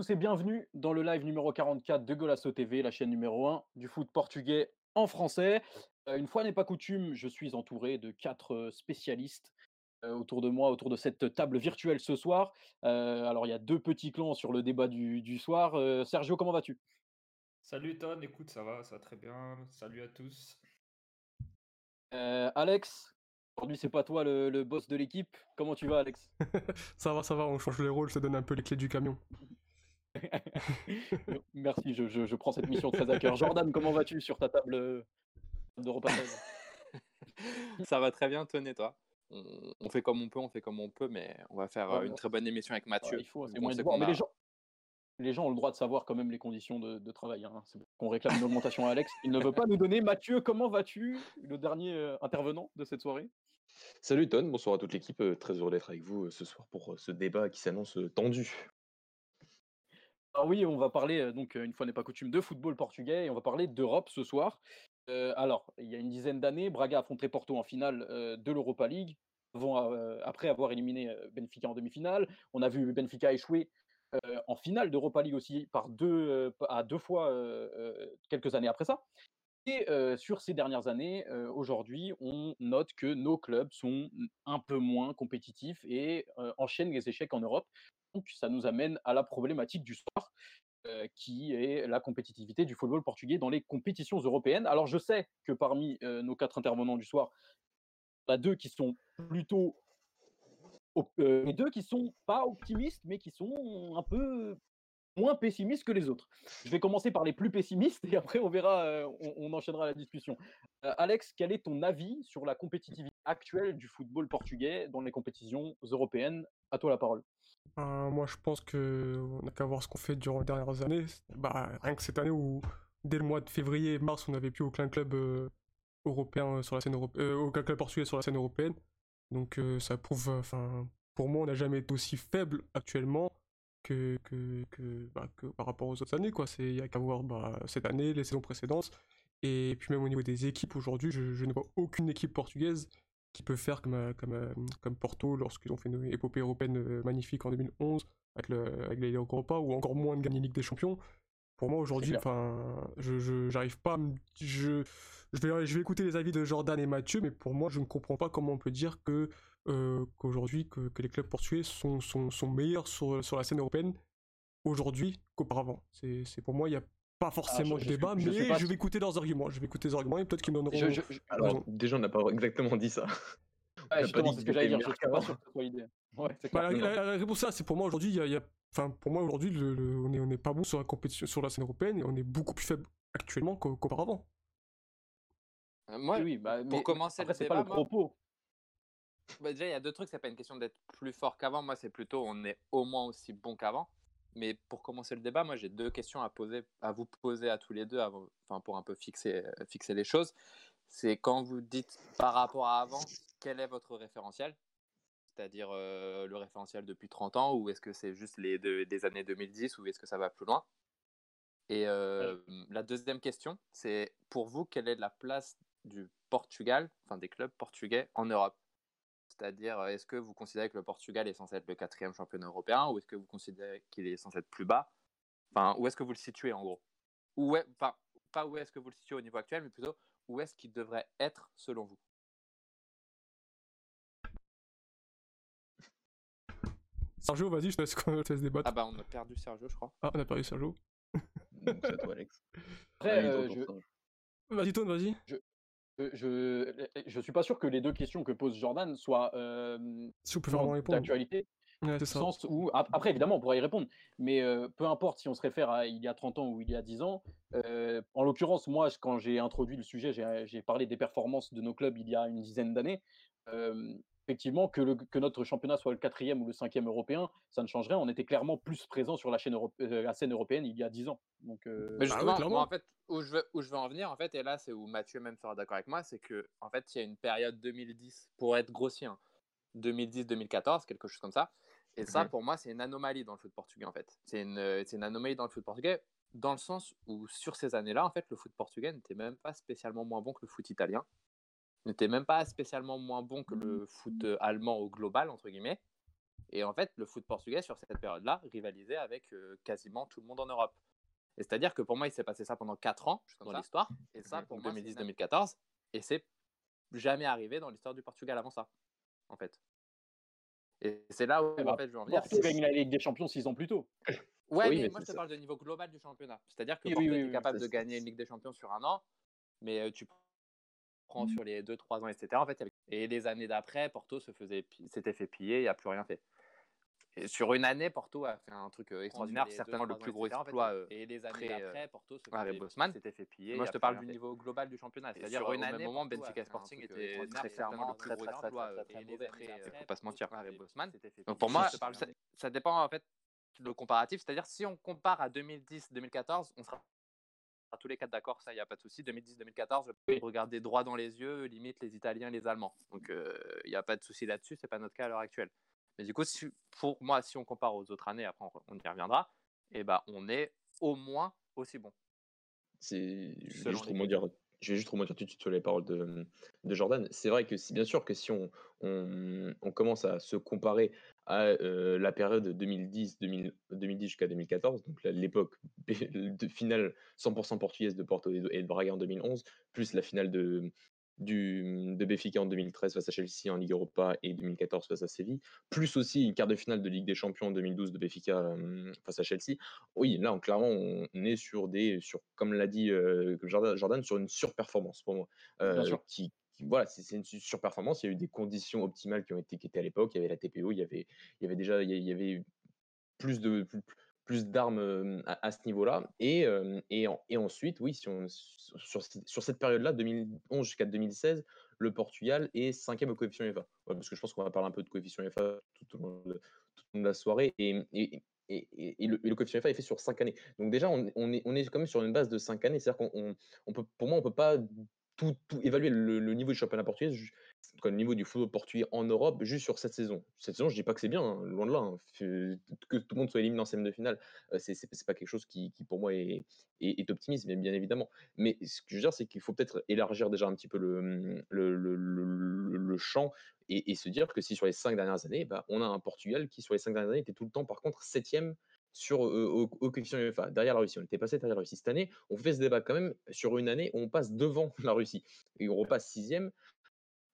tous et bienvenue dans le live numéro 44 de Golasso TV, la chaîne numéro 1 du foot portugais en français. Euh, une fois n'est pas coutume, je suis entouré de quatre euh, spécialistes euh, autour de moi, autour de cette table virtuelle ce soir. Euh, alors, il y a deux petits clans sur le débat du, du soir. Euh, Sergio, comment vas-tu? Salut Ton, écoute, ça va, ça va très bien. Salut à tous. Euh, Alex, aujourd'hui c'est pas toi le, le boss de l'équipe. Comment tu vas, Alex? Ça va, ça va, on change les rôles, te donne un peu les clés du camion. Merci, je, je- je prends cette mission très à cœur. Jordan, comment vas-tu sur ta table euh, de repassage Ça va très bien, Ton et toi? On, on fait comme on peut, on fait comme on peut, mais on va faire Ouais, euh, ouais. une très bonne émission avec Ouais, Mathieu. il faut, c'est vu moyen qu'on de voir. Mais a- les gens, les gens ont le droit de savoir quand même les conditions de, de travail. Hein. C'est qu'on réclame une augmentation à Alex. Il ne veut pas nous donner. Mathieu, comment vas-tu? Le dernier euh, intervenant de cette soirée? Salut Ton, bonsoir à toute l'équipe, très heureux d'être avec vous ce soir pour ce débat qui s'annonce tendu. Oui, on va parler, donc une fois n'est pas coutume, de football portugais et on va parler d'Europe ce soir. Alors, il y a une dizaine d'années, Braga affrontait Porto en finale de l'Europa League, après avoir éliminé Benfica en demi-finale. On a vu Benfica échouer en finale d'Europa League aussi par deux, à deux fois quelques années après ça. Et sur ces dernières années, aujourd'hui, on note que nos clubs sont un peu moins compétitifs et enchaînent les échecs en Europe. Donc, ça nous amène à la problématique du soir, euh, qui est la compétitivité du football portugais dans les compétitions européennes. Alors, je sais que parmi euh, nos quatre intervenants du soir, il y a deux qui sont plutôt. euh, et deux qui sont pas optimistes, mais qui sont un peu moins pessimistes que les autres. Je vais commencer par les plus pessimistes et après on verra, euh, on, enchaînera la discussion. Alex, quel est ton avis sur la compétitivité actuelle du football portugais dans les compétitions européennes À toi la parole. Euh, moi, je pense que on n'a qu'à voir ce qu'on fait durant les dernières années. Bah, rien que cette année où, dès le mois de février et mars, on n'avait plus aucun club euh, européen euh, sur la scène européenne, aucun club portugais sur la scène européenne. Donc, euh, ça prouve, enfin, pour moi, on n'a jamais été aussi faible actuellement que, que, que, bah, par rapport aux autres années, il y a qu'à voir bah, cette année, les saisons précédentes. Et puis même au niveau des équipes aujourd'hui, je ne vois aucune équipe portugaise qui peut faire comme, euh, comme, euh, comme Porto lorsqu'ils ont fait une épopée européenne euh, magnifique en 2011 avec, le, avec la Ligue Europa ou encore moins de gagner Ligue des Champions. Pour moi aujourd'hui, enfin, je, j'arrive pas, à me- je, je vais, je vais écouter les avis de Jordan et Mathieu, mais pour moi, je ne comprends pas comment on peut dire que euh, qu'aujourd'hui que, que les clubs portugais sont, sont, sont meilleurs sur, sur la scène européenne aujourd'hui qu'auparavant. C'est, pour moi, il n'y a pas forcément je de suis- débat, je suis mais je vais écouter leurs arguments. Je vais écouter leurs arguments et peut-être qu'ils me donneront. Je- je- je- Alors, déjà, on n'a pas exactement dit ça. ouais, pas justement, dit c'est ce que j'allais dire. Je pas. Ouais, Bah, la, la- la réponse là, c'est pour moi aujourd'hui, il y a, y a- enfin pour moi aujourd'hui, le- le- on est on n'est pas bon sur la compétition, sur la scène européenne et on est beaucoup plus faible actuellement qu'au- qu'auparavant. Euh, Moi, Oui, bah, mais- pour commencer c'est pas le débat, moi- propos. bah, déjà, il y a deux trucs, c'est pas une question d'être plus fort qu'avant. Moi, c'est plutôt on est au moins aussi bon qu'avant. Mais pour commencer le débat, moi, j'ai deux questions à poser, à vous poser à tous les deux, avant- enfin, pour un peu fixer, euh, fixer les choses. C'est quand vous dites par rapport à avant, quel est votre référentiel? C'est-à-dire euh, le référentiel depuis 30 ans, ou est-ce que c'est juste les deux, des années 2010, ou est-ce que ça va plus loin? Et euh, la deuxième question, c'est pour vous, quelle est la place du Portugal, enfin des clubs portugais en Europe? C'est-à-dire, euh, est-ce que vous considérez que le Portugal est censé être le quatrième championnat européen, ou est-ce que vous considérez qu'il est censé être plus bas? Enfin, où est-ce que vous le situez en gros? Où est, enfin, pas où est-ce que vous le situez au niveau actuel, mais plutôt où est-ce qu'il devrait être selon vous? Sergio, vas-y, je te laisse, je te laisse débattre. Ah bah on a perdu Sergio, je crois. Ah, on a perdu Sergio. Donc, c'est toi, Alex. Après, euh, je. Vas-y, Tone, vas-y. Je, je suis pas sûr que les deux questions que pose Jordan soient euh, Si on peut vraiment vraiment répondre. d'actualité, Ouais, sens où, ap- après évidemment on pourra y répondre, mais euh, peu importe si on se réfère à il y a 30 ans ou il y a 10 ans, euh, en l'occurrence moi quand j'ai introduit le sujet, j'ai parlé des performances de nos clubs il y a une dizaine d'années, euh, effectivement que, le- que notre championnat soit le quatrième ou le cinquième européen, ça ne changerait, on était clairement plus présent sur la, chaîne Europe- euh, la scène européenne il y a 10 ans. Donc, euh, Mais Bah justement, moi, en fait, où je, veux, où je veux en venir, en fait, et là, c'est où Mathieu même sera d'accord avec moi, c'est que, en fait, il y a une période 2010, pour être grossier, hein, 2010-2014, quelque chose comme ça. Et ça, pour moi, c'est une anomalie dans le foot portugais, en fait. C'est une, euh, c'est une anomalie dans le foot portugais, dans le sens où, sur ces années-là, en fait, le foot portugais n'était même pas spécialement moins bon que le foot italien, n'était même pas spécialement moins bon que le foot euh, allemand au global, entre guillemets. Et en fait, le foot portugais, sur cette période-là, rivalisait avec euh, quasiment tout le monde en Europe. Et c'est-à-dire que pour moi, il s'est passé ça pendant 4 ans dans l'histoire, et ça pour 2010-2014, et c'est jamais arrivé dans l'histoire du Portugal avant ça, en fait. Et c'est là où, en fait, je veux en venir. Porto gagne la Ligue des Champions 6 ans plus tôt. Ouais, Oui, mais, mais moi je te ça. parle de niveau global du championnat. C'est-à-dire que Oui, Porto oui, oui, capable de gagner une Ligue des Champions sur un an, mais tu prends sur les 2-3 ans, etc. En fait, avait- Et les années d'après, Porto se faisait s'était fait piller, il n'a plus rien fait. Et sur une année, Porto a fait un truc euh, extraordinaire, certainement le plus gros exploit. En fait, euh, et les années d'après, d'après, Porto se Bosman s'était fait piller. Moi, je a te parle du fait. niveau global du championnat. C'est-à-dire, au une même année, moment, a Benfica fait Sporting était euh, très clairement le plus très gros très très euh, mauvais. Faut pas se mentir. Bosman. fait Donc pour moi, ça dépend en fait le comparatif. C'est-à-dire si on compare à 2010-2014, on sera tous les quatre d'accord, ça, il n'y a pas de souci. 2010-2014, je regarder droit dans les yeux, limite les Italiens, les Allemands. Donc il n'y a pas de souci là-dessus, c'est pas notre cas à l'heure actuelle. Mais du coup, si- pour moi, si on compare aux autres années, après on, on y reviendra, et ben on est au moins aussi bon. C'est, je vais juste rebondir, je vais juste rebondir tout de suite sur les paroles de, de Jordan. C'est vrai que si, bien sûr que si on, on, on commence à se comparer à euh, la période 2010, 2000 2010 jusqu'à 2014, donc l'époque de finale 100% portugaise de Porto et de, Braga en 2011, plus la finale de, du, de Benfica en 2013 face à Chelsea en Ligue Europa et 2014 face à Séville, plus aussi une quart de finale de Ligue des Champions en 2012 de Benfica euh, face à Chelsea. Oui, là, on, clairement, on est sur des, sur, comme l'a dit euh, Jordan, Jordan, sur une surperformance pour moi. Euh, qui- voilà, c'est une su- surperformance. Il y a eu des conditions optimales qui ont été qui étaient à l'époque. Il y avait la TPO, il y avait, il y avait déjà, il y avait plus de plus, plus d'armes à, ce niveau-là. Et, et, et ensuite, oui, sur, sur cette période-là, 2011 jusqu'à 2016, le Portugal est cinquième au coefficient UEFA. Ouais, parce que je pense qu'on va parler un peu de coefficient UEFA tout au long la soirée. Et, et, et, le, et le coefficient UEFA est fait sur cinq années. Donc déjà, on, est, on est quand même sur une base de cinq années. C'est-à-dire qu'on on, on peut, pour moi, on peut pas évaluer le, niveau du championnat portugais, le niveau du football portugais en Europe, juste sur cette saison. Cette saison, je dis pas que c'est bien, hein, loin de là. hein. Fait- Que tout le monde soit éliminé en scène de finale, euh, c'est pas quelque chose qui, pour moi, est, optimiste, bien, évidemment. Mais ce que je veux dire, c'est qu'il faut peut-être élargir déjà un petit peu le, le champ et, et se dire que si sur les cinq dernières années, bah, on a un Portugal qui, sur les cinq dernières années, était tout le temps, par contre, septième sur, au, coefficient UEFA, derrière la Russie. On était passé derrière la Russie. Cette année, on fait ce débat quand même sur une année où on passe devant la Russie et on repasse sixième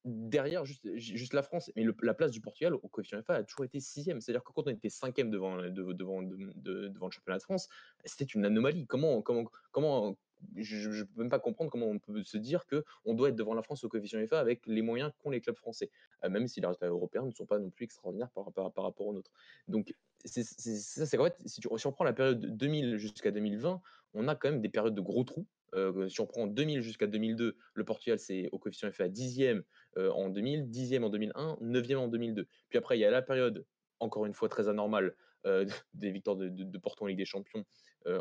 derrière juste, juste la France. Mais la place du Portugal au coefficient UEFA a toujours été sixième. C'est-à-dire que quand on était cinquième devant, de- devant, de- de- devant le championnat de France, c'était une anomalie. Comment, comment je ne peux même pas comprendre comment on peut se dire que on doit être devant la France au coefficient UEFA avec les moyens qu'ont les clubs français, Euh, même si les résultats européens ne sont pas non plus extraordinaires par, rapport aux nôtres. Donc, ça, c'est qu'en fait, si, on prend la période de 2000 jusqu'à 2020, on a quand même des périodes de gros trous. Euh, si on prend 2000 jusqu'à 2002, le Portugal, c'est au coefficient FA 10e euh, en 2000, 10e en 2001, 9e en 2002. Puis après, il y a la période, encore une fois très anormale, des victoires de, Porto en Ligue des Champions,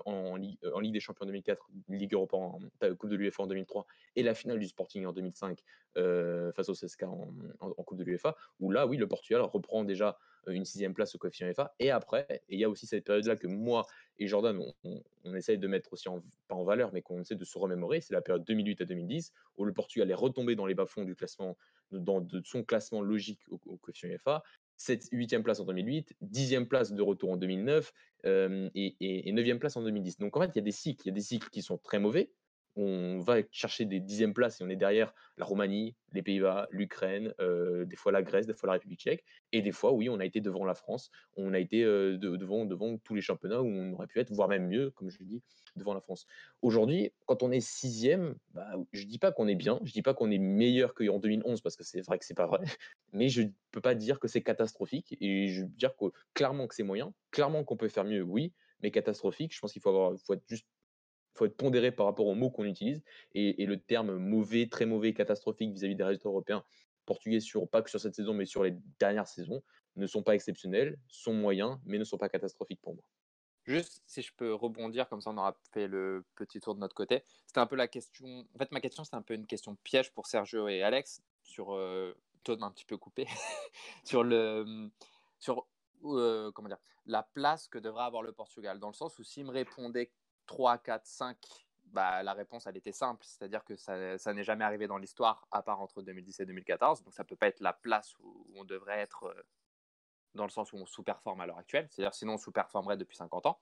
en, Ligue, en Ligue des Champions en 2004, Ligue Europa en euh, Coupe de l'UEFA en 2003, et la finale du Sporting en 2005 euh, face au CSK en, Coupe de l'UEFA, où là, oui, le Portugal reprend déjà euh, une sixième place au coefficient FA. Et après, il y a aussi cette période-là que moi et Jordan, on, essaye de mettre aussi, en, pas en valeur, mais qu'on essaie de se remémorer, c'est la période 2008 à 2010, où le Portugal est retombé dans les bas-fonds du classement, dans de son classement logique au, coefficient FA. 7, 8e place en 2008, 10e place de retour en 2009 euh, et, et, 9e place en 2010. Donc en fait, il y a des cycles, il y a des cycles qui sont très mauvais. On va chercher des dixièmes places et on est derrière la Roumanie, les Pays-Bas, l'Ukraine, euh, des fois la Grèce, des fois la République tchèque. Et des fois, oui, on a été devant la France, on a été euh, de, devant, devant tous les championnats où on aurait pu être, voire même mieux, comme je le dis, devant la France. Aujourd'hui, quand on est sixième, bah, je dis pas qu'on est bien, je dis pas qu'on est meilleur qu'en 2011 parce que c'est vrai que c'est pas vrai, mais je peux pas dire que c'est catastrophique et je veux dire que clairement que c'est moyen, clairement qu'on peut faire mieux, oui, mais catastrophique, je pense qu'il faut avoir, faut être juste faut être pondéré par rapport aux mots qu'on utilise et, le terme mauvais, très mauvais, catastrophique vis-à-vis -vis des résultats européens portugais sur pas que sur cette saison mais sur les dernières saisons ne sont pas exceptionnels, sont moyens mais ne sont pas catastrophiques pour moi. Juste si je peux rebondir, comme ça on aura fait le petit tour de notre côté. C'était un peu la question. En fait, ma question c'était un peu une question piège pour Sergio et Alex sur. Euh... Toi, un petit peu coupé sur le sur euh, comment dire la place que devrait avoir le Portugal dans le sens où s'il me répondait 3, 4, 5, bah, la réponse elle était simple, c'est-à-dire que ça, ça n'est jamais arrivé dans l'histoire à part entre 2010 et 2014, donc ça peut pas être la place où on devrait être euh, dans le sens où on sous-performe à l'heure actuelle. C'est-à-dire, sinon, on sous-performerait depuis 50 ans.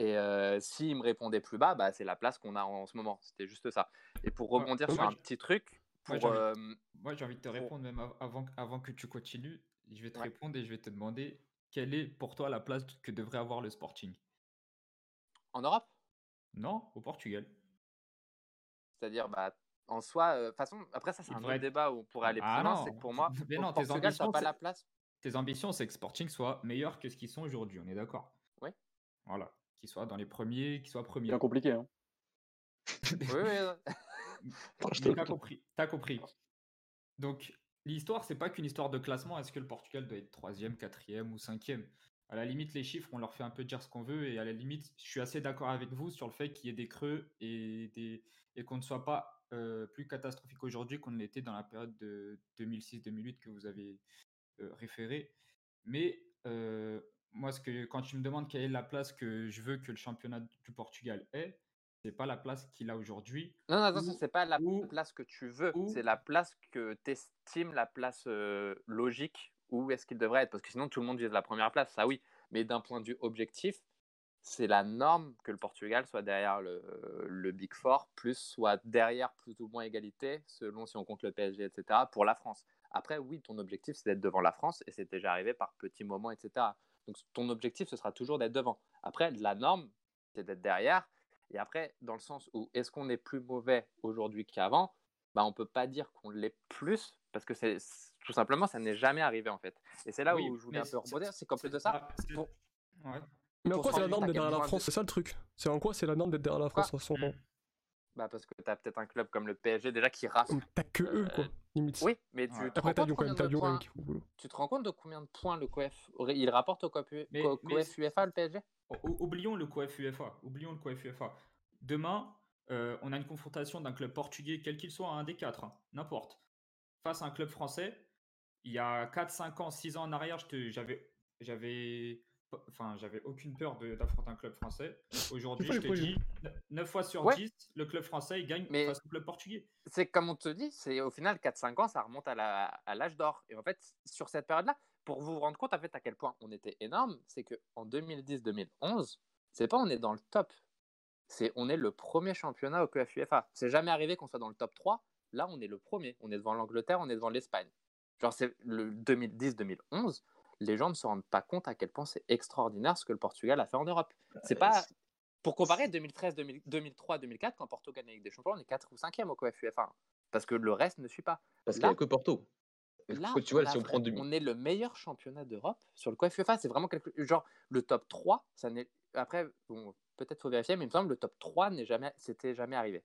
Et euh, s'il me répondait plus bas, bah, c'est la place qu'on a en, ce moment. C'était juste ça. Et pour rebondir ouais, sur un petit truc, j'ai euh, Moi, j'ai envie de te pour- répondre même av- avant, avant que tu continues. Je vais te Ouais. répondre et je vais te demander quelle est pour toi la place que devrait avoir le Sporting? En Europe, Non, au Portugal. c'est-à-dire, bah, en soi, euh, de toute façon, après, ça, c'est un être- débat où on pourrait aller plus Ah loin. non, C'est que pour moi, mais non, tes Portugal, ambitions, pas c'est- la place. Tes ambitions, c'est que Sporting soit meilleur que ce qu'ils sont aujourd'hui, on est d'accord Oui. Voilà, qu'ils soient dans les premiers, qu'ils soient premiers. Bien compliqué. Hein. Oui, oui, t'as compris, t'as compris. Donc, l'histoire, c'est pas qu'une histoire de classement. Est-ce que le Portugal doit être troisième, quatrième ou cinquième? À la limite, les chiffres, on leur fait un peu dire ce qu'on veut. Et à la limite, je suis assez d'accord avec vous sur le fait qu'il y ait des creux et, des... et qu'on ne soit pas euh, plus catastrophique aujourd'hui qu'on l'était dans la période de 2006-2008 que vous avez euh, référé. Mais euh, moi, ce que, quand tu me demandes quelle est la place que je veux que le championnat du Portugal ait, c'est pas la place qu'il a aujourd'hui. Non, non, attention, c'est pas la place que tu veux, c'est la place que tu estimes la place euh, logique où est-ce qu'il devrait être. Parce que sinon, tout le monde vise la première place, ça oui. Mais d'un point de vue objectif, c'est la norme que le Portugal soit derrière le, Big Four, plus soit derrière plus ou moins égalité, selon si on compte le PSG, etc., pour la France. Après, oui, ton objectif, c'est d'être devant la France, et c'est déjà arrivé par petits moments, etc. Donc ton objectif, ce sera toujours d'être devant. Après, la norme, c'est d'être derrière. Et après, dans le sens où est-ce qu'on est plus mauvais aujourd'hui qu'avant? Bah, On ne peut pas dire qu'on l'est plus, parce que c'est tout simplement, ça n'est jamais arrivé en fait. Et c'est là Oui, où je voulais un peu c'est- rebondir, c'est qu'en plus de ça, c'est- pour- ouais. Mais en quoi c'est la norme d'être derrière la France de- C'est ça le truc? C'est en quoi c'est la norme d'être derrière la France en ce moment? Bah, parce que tu as peut-être un club comme le PSG déjà qui rafle. T'as que eux, quoi. Euh, Limite. Oui, mais tu, Ouais. te Après, rends t'as quand même. T'as points- qui fout le boulot. tu te rends compte de combien de points le coef il rapporte au coef, Mais- co- mais coef UEFA le PSG Oublions le coef UEFA. Oublions le coef UEFA. Demain, euh, on a une confrontation d'un club portugais, quel qu'il soit, un des quatre, hein, n'importe, face à un club français. Il y a 4, 5 ans, 6 ans en arrière, j'avais, j'avais, enfin, j'avais aucune peur de- d'affronter un club français. Aujourd'hui, je te dis, 9 fois sur Ouais. 10, le club français il gagne Mais- face au club portugais. c'est comme on te dit, c'est au final 4-5 ans, ça remonte à la- à l'âge d'or. Et en fait, sur cette période-là, pour vous rendre compte en fait à quel point on était énorme, c'est que en 2010-2011, c'est pas on est dans le top, c'est on est le premier championnat au QF UEFA. C'est jamais arrivé qu'on soit dans le top 3. Là, on est le premier. On est devant l'Angleterre, on est devant l'Espagne. Genre c'est le 2010-2011, les gens ne se rendent pas compte à quel point c'est extraordinaire ce que le Portugal a fait en Europe. C'est pas pour comparer 2013, 2003, 2004, quand Porto gagne Ligue des Champions, on est 4 ou 5e au COF UEFA. Parce que le reste ne suit pas. Parce qu'il n'y a que Porto. Là, tu vois, on, si on prend on est le meilleur championnat d'Europe sur le COF UEFA. C'est vraiment quelque genre le top 3. Ça n'est après bon, peut-être faut vérifier, mais il me semble que le top 3 n'est jamais, c'était jamais arrivé.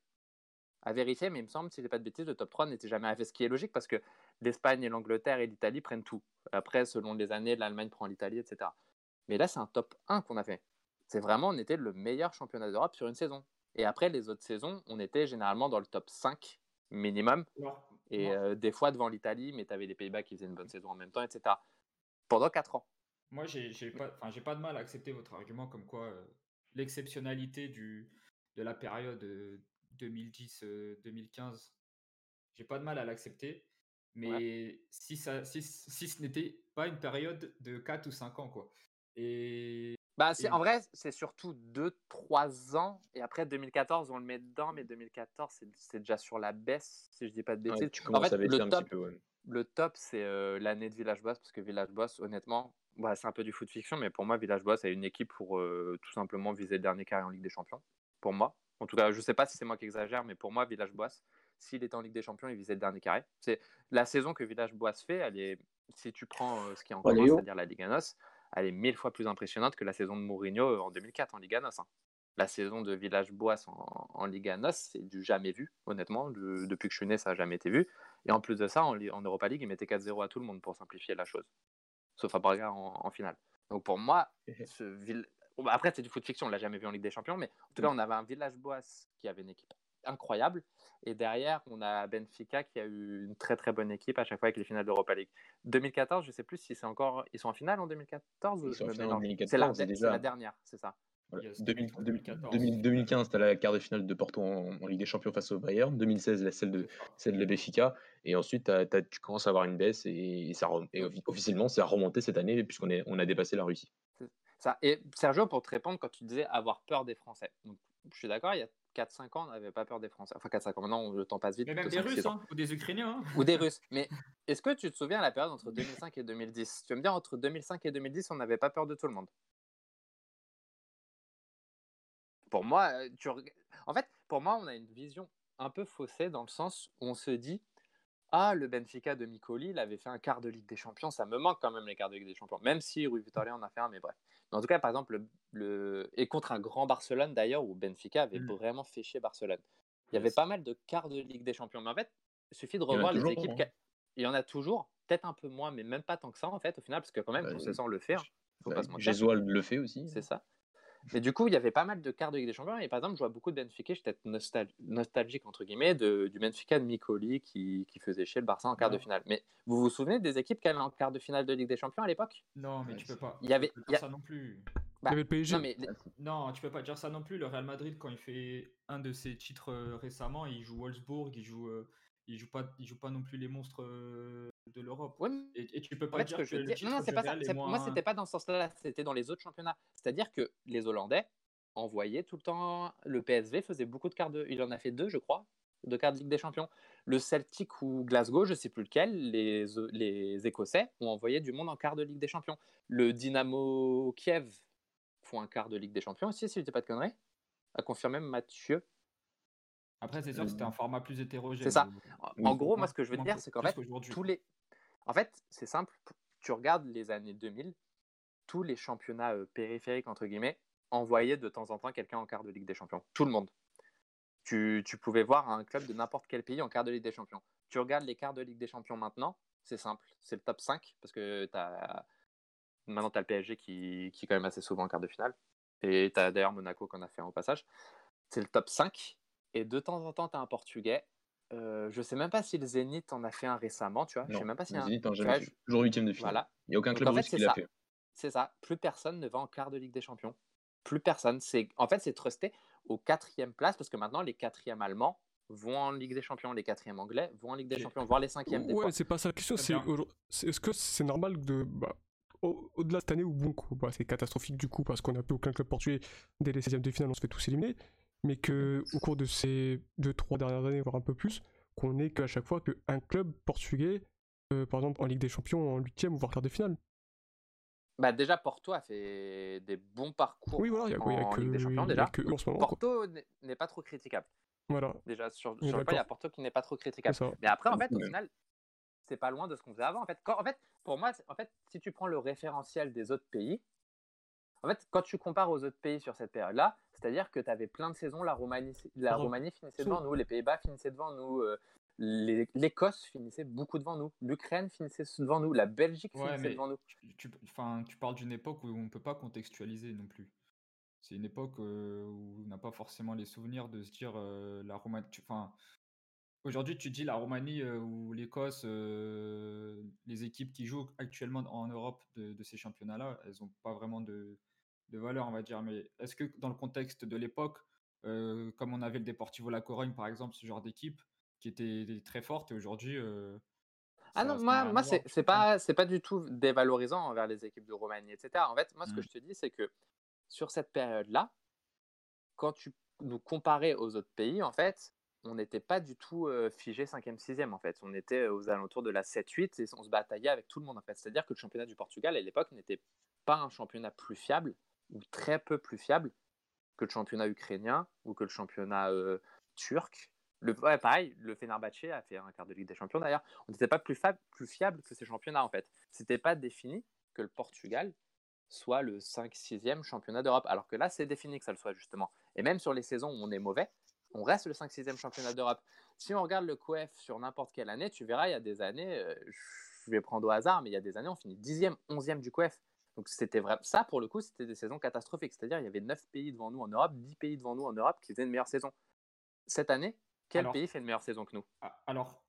À vérifier, mais il me semble, si j'ai pas de bêtises, le top 3 n'était jamais arrivé. Ce qui est logique parce que l'Espagne et l'Angleterre et l'Italie prennent tout. Après, selon les années, l'Allemagne prend l'Italie, etc. Mais là, c'est un top 1 qu'on a fait. C'est vraiment, on était le meilleur championnat d'Europe sur une saison. Et après, les autres saisons, on était généralement dans le top 5 minimum. Et euh, des fois devant l'Italie, mais tu avais les Pays-Bas qui faisaient une bonne saison en même temps, etc. Pendant 4 ans. Moi, j'ai pas, pas de mal à accepter votre argument comme quoi euh, l'exceptionnalité du de la période 2010-2015, j'ai pas de mal à l'accepter. Mais si, ça, si, si ce n'était pas une période de 4 ou 5 ans, quoi. Et Bah, c'est, Et- En vrai, c'est surtout 2-3 ans. Et après, 2014, on le met dedans, mais 2014, c'est, c'est déjà sur la baisse, si je dis pas de bêtises. Ouais, tu commences fait, à baisser le un top- petit peu. ouais. Le top, c'est euh, l'année de Village Boss, parce que Village Boss, honnêtement, bah, c'est un peu du foot fiction, mais pour moi, Village Boss a une équipe pour euh, tout simplement viser le dernier carré en Ligue des Champions. Pour moi. En tout cas, je sais pas si c'est moi qui exagère, mais pour moi, Village Boss, s'il était en Ligue des Champions, il visait le dernier carré. C'est la saison que Village Boss fait, elle est, si tu prends euh, ce qui est en commun, c'est-à-dire la Liga NOS, elle est mille fois plus impressionnante que la saison de Mourinho euh, en 2004 en Liga NOS. hein. La saison de Village Boas en, en Liga NOS, c'est du jamais vu, honnêtement. De- depuis que je suis né, ça n'a jamais été vu. Et en plus de ça, en, en Europa League, il mettait 4-0 à tout le monde pour simplifier la chose. Sauf à Braga en, en finale. Donc pour moi, ce Vill- Bon, bah, après, c'est du foot fiction, on l'a jamais vu en Ligue des Champions, mais en tout cas, on avait un Village Boas qui avait une équipe incroyable. Et derrière, on a Benfica qui a eu une très très bonne équipe à chaque fois avec les finales d'Europa League. 2014, je sais plus si c'est encore. Ils sont en finale en 2014 ou Ils je sont en me finale en mélange 2014, C'est la dernière, c'est ça. Voilà. Yes, 2000 2014. 2000 2015, tu as la quart de finale de Porto en, en Ligue des Champions face au Bayern. 2016, la celle de, C'est ça. celle de Benfica. Et ensuite, t'as- t'as- tu commences à avoir une baisse et, et ça rem- et offi- officiellement, c'est à remonter cette année puisqu'on est, on a dépassé la Russie. Ça. Et Sergio, pour te répondre, quand tu disais avoir peur des Français, donc, je suis d'accord, il y a 4-5 ans, on n'avait pas peur des Français. Enfin, 4-5 ans, maintenant, le temps passe vite. Mais même des 5-6 Russes, hein, ou des Ukrainiens. hein. Ou des Russes. Mais est-ce que tu te souviens à la période entre 2005 et 2010 Tu vas me dire, entre 2005 et 2010, on n'avait pas peur de tout le monde Pour moi, euh, tu... en fait, pour moi, on a une vision un peu faussée dans le sens où on se dit Ah, le Benfica de Micoli, il avait fait un quart de Ligue des Champions. Ça me manque quand même les quarts de Ligue des Champions, même si Rui Vitória en a fait un, mais bref. Mais en tout cas, par exemple, le, le- et contre un grand Barcelone d'ailleurs, où Benfica avait Mm. vraiment fait chier Barcelone. Il y avait pas mal de quarts de Ligue des Champions. Mais en fait, il suffit de revoir les toujours, équipes. hein. Il y en a toujours, peut-être un peu moins, mais même pas tant que ça en fait, au final, parce que quand même, Bah, Conceição le fait. hein. Faut pas se mentir. Gesualdo le fait aussi. C'est ça. Mais du coup, il y avait pas mal de quarts de Ligue des Champions. Et par exemple, je vois beaucoup de Benfica. J'étais nostal- nostalgique, entre guillemets, de- du Benfica de Micoli qui, qui faisait chier le Barça en quart de finale. Mais vous vous souvenez des équipes qui allaient en quart de finale de Ligue des Champions à l'époque? Non, mais Ouais, tu peux pas. Il y avait- tu peux il y a- dire ça non plus. Bah, Il y avait le PSG. Non, mais les- Non, tu peux pas dire ça non plus. Le Real Madrid, quand il fait un de ses titres euh, récemment, il joue Wolfsburg, il joue, euh, il joue pas, il joue pas non plus les monstres de l'Europe. Ouais, Et, et tu peux pas dire que que, je le titre non, non, c'est pas ça. Moi, c'était pas dans ce sens-là. C'était dans les autres championnats. C'est-à-dire que les Hollandais envoyaient tout le temps. Le PSV faisait beaucoup de quarts de. Il en a fait deux, je crois, de quarts de Ligue des Champions. Le Celtic ou Glasgow, je sais plus lequel, les, les Écossais ont envoyé du monde en quart de Ligue des Champions. Le Dynamo Kiev font un quart de Ligue des Champions aussi, si je dis pas de conneries. A confirmé Mathieu. Après, c'est sûr que c'était un format plus hétérogène. C'est ça. En, gros, moi, ce que je veux dire, c'est qu'en fait, tous les. En fait, c'est simple. Tu regardes les années 2000, tous les championnats euh, périphériques, entre guillemets, envoyaient de temps en temps quelqu'un en quart de Ligue des Champions. Tout le monde. Tu, tu pouvais voir un club de n'importe quel pays en quart de Ligue des Champions. Tu regardes les quarts de Ligue des Champions maintenant, c'est simple. C'est le top 5, parce que t'as... maintenant, tu as le PSG qui, qui est quand même assez souvent en quart de finale. Et tu as d'ailleurs Monaco qu'on a fait un au passage. C'est le top 5. Et de temps en temps, tu as un Portugais. Euh, je sais même pas si le Zénith en a fait un récemment, tu vois. je sais même pas si le un... Zénith en jamais vois, fait. Toujours huitième de finale. Voilà. Il n'y a aucun club en fait, qui c'est l'a ça. fait. C'est ça. Plus personne ne va en quart de Ligue des Champions. Plus personne. C'est en fait c'est trusté aux quatrième place parce que maintenant les quatrièmes allemands vont en Ligue des Champions, les quatrièmes anglais vont en Ligue des. Champions, voire les cinquièmes des Ouais, c'est pas ça la question. C'est est-ce que c'est normal de. Bah, au- Au-delà de cette année où bon, bah, c'est catastrophique du coup parce qu'on n'a plus aucun club portugais dès les 16e de finale, on se fait tous éliminer. Mais que au cours de ces 2-3 dernières années, voire un peu plus, qu'on ait qu'à chaque fois qu'un club portugais, euh, par exemple en Ligue des Champions, en 8 voire quart de finale. Bah déjà Porto a fait des bons parcours Oui, voilà, il y a, il y a en que, Ligue des Champions déjà. que en ce moment. Porto n'est- pas trop critiquable. Voilà, Déjà sur, sur le point, il y a. Porto qui n'est pas trop critiquable. Mais après, en fait, au final, c'est pas loin de ce qu'on faisait avant. En fait, quand, en fait, pour moi, en fait, si tu prends le référentiel des autres pays, en fait, quand tu compares aux autres pays sur cette période-là, c'est-à-dire que tu avais plein de saisons, la Roumanie, la. Roumanie finissait devant nous, les Pays-Bas finissaient devant nous, euh, l'Écosse finissait beaucoup devant nous, l'Ukraine finissait devant nous, la Belgique Ouais, finissait devant nous. tu, tu- enfin, tu parles d'une époque où on ne peut pas contextualiser non plus. C'est une époque euh, où on n'a pas forcément les souvenirs de se dire euh, la Roumanie. Enfin, aujourd'hui, tu dis la Roumanie euh, ou l'Écosse, les équipes qui jouent actuellement en Europe de, de ces championnats-là, elles n'ont pas vraiment de, de valeur, on va dire. Mais est-ce que dans le contexte de l'époque, euh, comme on avait le Deportivo La Corogne, par exemple, ce genre d'équipe qui était très forte, et aujourd'hui. euh, Ah non, moi, moi c'est pas, c'est pas du tout dévalorisant envers les équipes de Roumanie, etc. En fait, moi, ce que Mm. je te dis, c'est que sur cette période-là, quand tu nous comparais aux autres pays, en fait, on n'était pas du tout euh, figé 5e, 6e, en fait. On était aux alentours de la 7-8 et on se bataillait avec tout le monde, en fait. C'est-à-dire que le championnat du Portugal, à l'époque, n'était pas un championnat plus fiable, ou très peu plus fiable, que le championnat ukrainien ou que le championnat euh, turc. Le, pareil, le Fenerbahçe a fait un quart de Ligue des Champions d'ailleurs. On n'était pas plus, fiable que ces championnats en fait. C'était pas défini que le Portugal soit le 5-6e championnat d'Europe. Alors que là, c'est défini que ça le soit justement. Et même sur les saisons où on est mauvais, on reste le 5-6e championnat d'Europe. Si on regarde le QF sur n'importe quelle année, tu verras, il y a des années, euh, je vais prendre au hasard, mais il y a des années, on finit 10e, 11e du QF. Donc c'était vrai. Ça, pour le coup, c'était des saisons catastrophiques. C'est-à-dire, il y avait 9 pays devant nous en Europe, 10 pays devant nous en Europe qui faisaient une meilleure saison. Cette année, quel Alors- pays fait une meilleure saison que nous? Ah, Alors,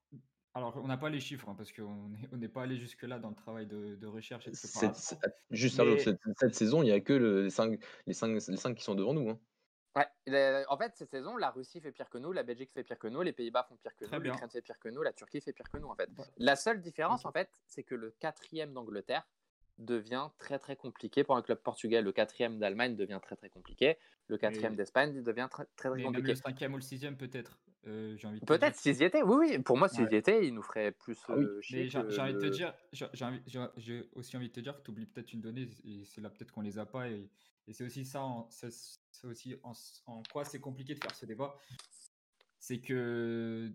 Alors, on n'a pas les chiffres, hein, parce qu'on n'est on n'est pas allé jusque-là dans le travail de, de recherche et de Cette- préparation. cette- juste Mais- cette, cette saison, il n'y a que le- les 5 les cinq, les cinq qui sont devant nous. hein. Ouais, en fait, cette saison, la Russie fait pire que nous, la Belgique fait pire que nous, les Pays-Bas font pire que Très nous, l'Ukraine fait pire que nous, la Turquie fait pire que nous, en fait. Ouais. La seule différence, en fait, c'est que le quatrième d'Angleterre devient très très compliqué pour un club portugais. Le quatrième d'Allemagne devient très très compliqué. Le quatrième d'Espagne devient très très, très Mais même compliqué. le cinquième ou le sixième, peut-être. euh, Peut-être s'ils y étaient, oui, oui. Pour moi, s'ils Ouais. y étaient, ils nous feraient plus Ah oui, euh, j'ai envie de te dire, j'ai- aussi envie de te dire que tu oublies peut-être une donnée, et c'est là peut-être qu'on les a pas, et, et c'est aussi ça, en- c'est aussi en, en quoi c'est compliqué de faire ce débat. C'est que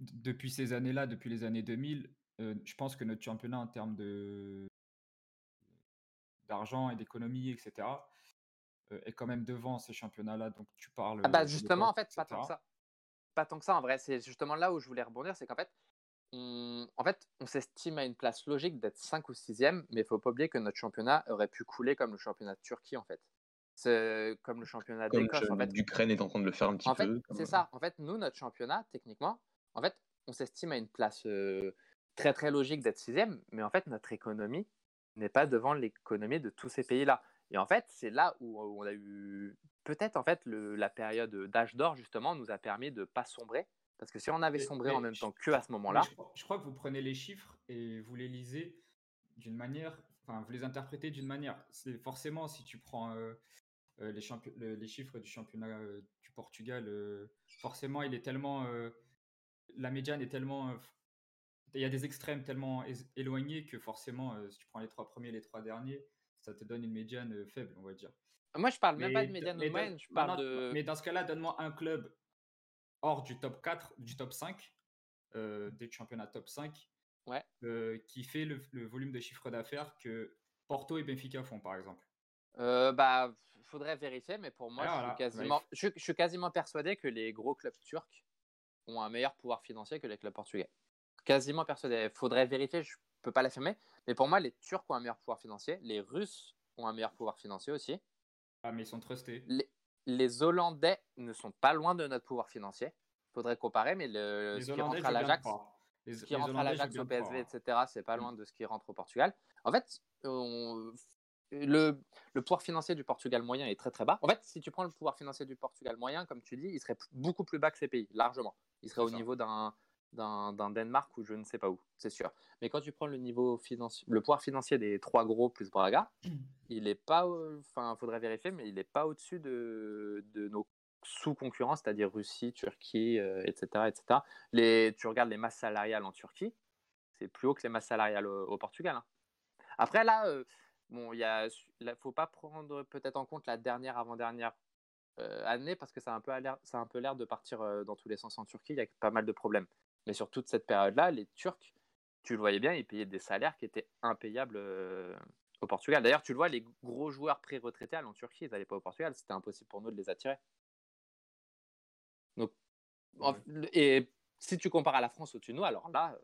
depuis ces années-là, depuis les années 2000, euh, je pense que notre championnat en termes de d'argent et d'économie, etc., euh, est quand même devant ces championnats-là. Donc tu parles. Ah bah de justement, en fait, pas tant que ça. Pas tant que ça, en vrai. C'est justement là où je voulais rebondir, c'est qu'en fait, on, en fait, on s'estime à une place logique d'être 5 ou 6e, mais il faut pas oublier que notre championnat aurait pu couler comme le championnat de Turquie, en fait. C'est comme le championnat d'Écosse, en fait. l'Ukraine est en train de le faire un petit En fait, peu. comme- c'est ça. En fait, nous, notre championnat, techniquement, en fait, on s'estime à une place euh, très très logique d'être sixième, mais en fait, notre économie n'est pas devant l'économie de tous ces pays-là. Et en fait, c'est là où on a eu peut-être en fait le- la période d'âge d'or justement nous a permis de pas sombrer, parce que si on avait sombré mais en même je- temps que à ce moment-là, Je, crois- je crois que vous prenez les chiffres et vous les lisez d'une manière, enfin, vous les interprétez d'une manière. C'est forcément si tu prends euh, euh, les, champi- le- les chiffres du championnat euh, du Portugal, forcément, il est tellement, la médiane est tellement, il y a des extrêmes tellement éloignés que forcément, euh, si tu prends les trois premiers, les trois derniers, ça te donne une médiane euh, faible, on va dire. moi je parle même pas de médiane mais moyenne, je non, parle non, de. mais dans ce cas-là, donne-moi un club hors du top 4, du top 5, euh, des championnats top 5, Ouais. euh, qui fait le, le volume de chiffre d'affaires que Porto et Benfica font, par exemple. Euh, bah, faudrait vérifier, mais pour moi, Ah, je, voilà. suis quasiment, je, suis- je suis quasiment persuadé que les gros clubs turcs ont un meilleur pouvoir financier que les clubs portugais. Quasiment persuadé. Faudrait vérifier, je peux pas l'affirmer, mais pour moi, les Turcs ont un meilleur pouvoir financier, les Russes ont un meilleur pouvoir financier aussi. Ah, mais ils sont trustés. Les, les Hollandais ne sont pas loin de notre pouvoir financier. Faudrait comparer, mais le, ce qui rentre à l'Ajax, ce qui rentre à l'Ajax, au PSV, etc., c'est pas Mm. loin de ce qui rentre au Portugal. En fait, on- le, le pouvoir financier du Portugal moyen est très très bas. En fait, si tu prends le pouvoir financier du Portugal moyen, comme tu dis, il serait beaucoup plus bas que ces pays, largement. Il serait au ça. niveau d'un d'un Danemark ou je ne sais pas où, c'est sûr. Mais quand tu prends le niveau financier, le pouvoir financier des trois gros plus Braga, il est pas, enfin, faudrait vérifier, mais il n'est pas au-dessus de, de nos sous-concurrents, c'est-à-dire Russie, Turquie, euh, etc., etc. Les, tu regardes les masses salariales en Turquie, c'est plus haut que les masses salariales au, au Portugal. hein. Après là, euh, bon, il ne faut pas prendre peut-être en compte la dernière avant-dernière euh, année parce que ça a un peu l'air, ça a un peu l'air de partir euh, dans tous les sens en Turquie. Il y a pas mal de problèmes. Mais sur toute cette période-là, les Turcs, tu le voyais bien, ils payaient des salaires qui étaient impayables euh, au Portugal. D'ailleurs, tu le vois, les gros joueurs pré-retraités en Turquie, ils n'allaient pas au Portugal. C'était impossible pour nous de les attirer. Donc, et si tu compares à la France au-dessus de nous, alors là,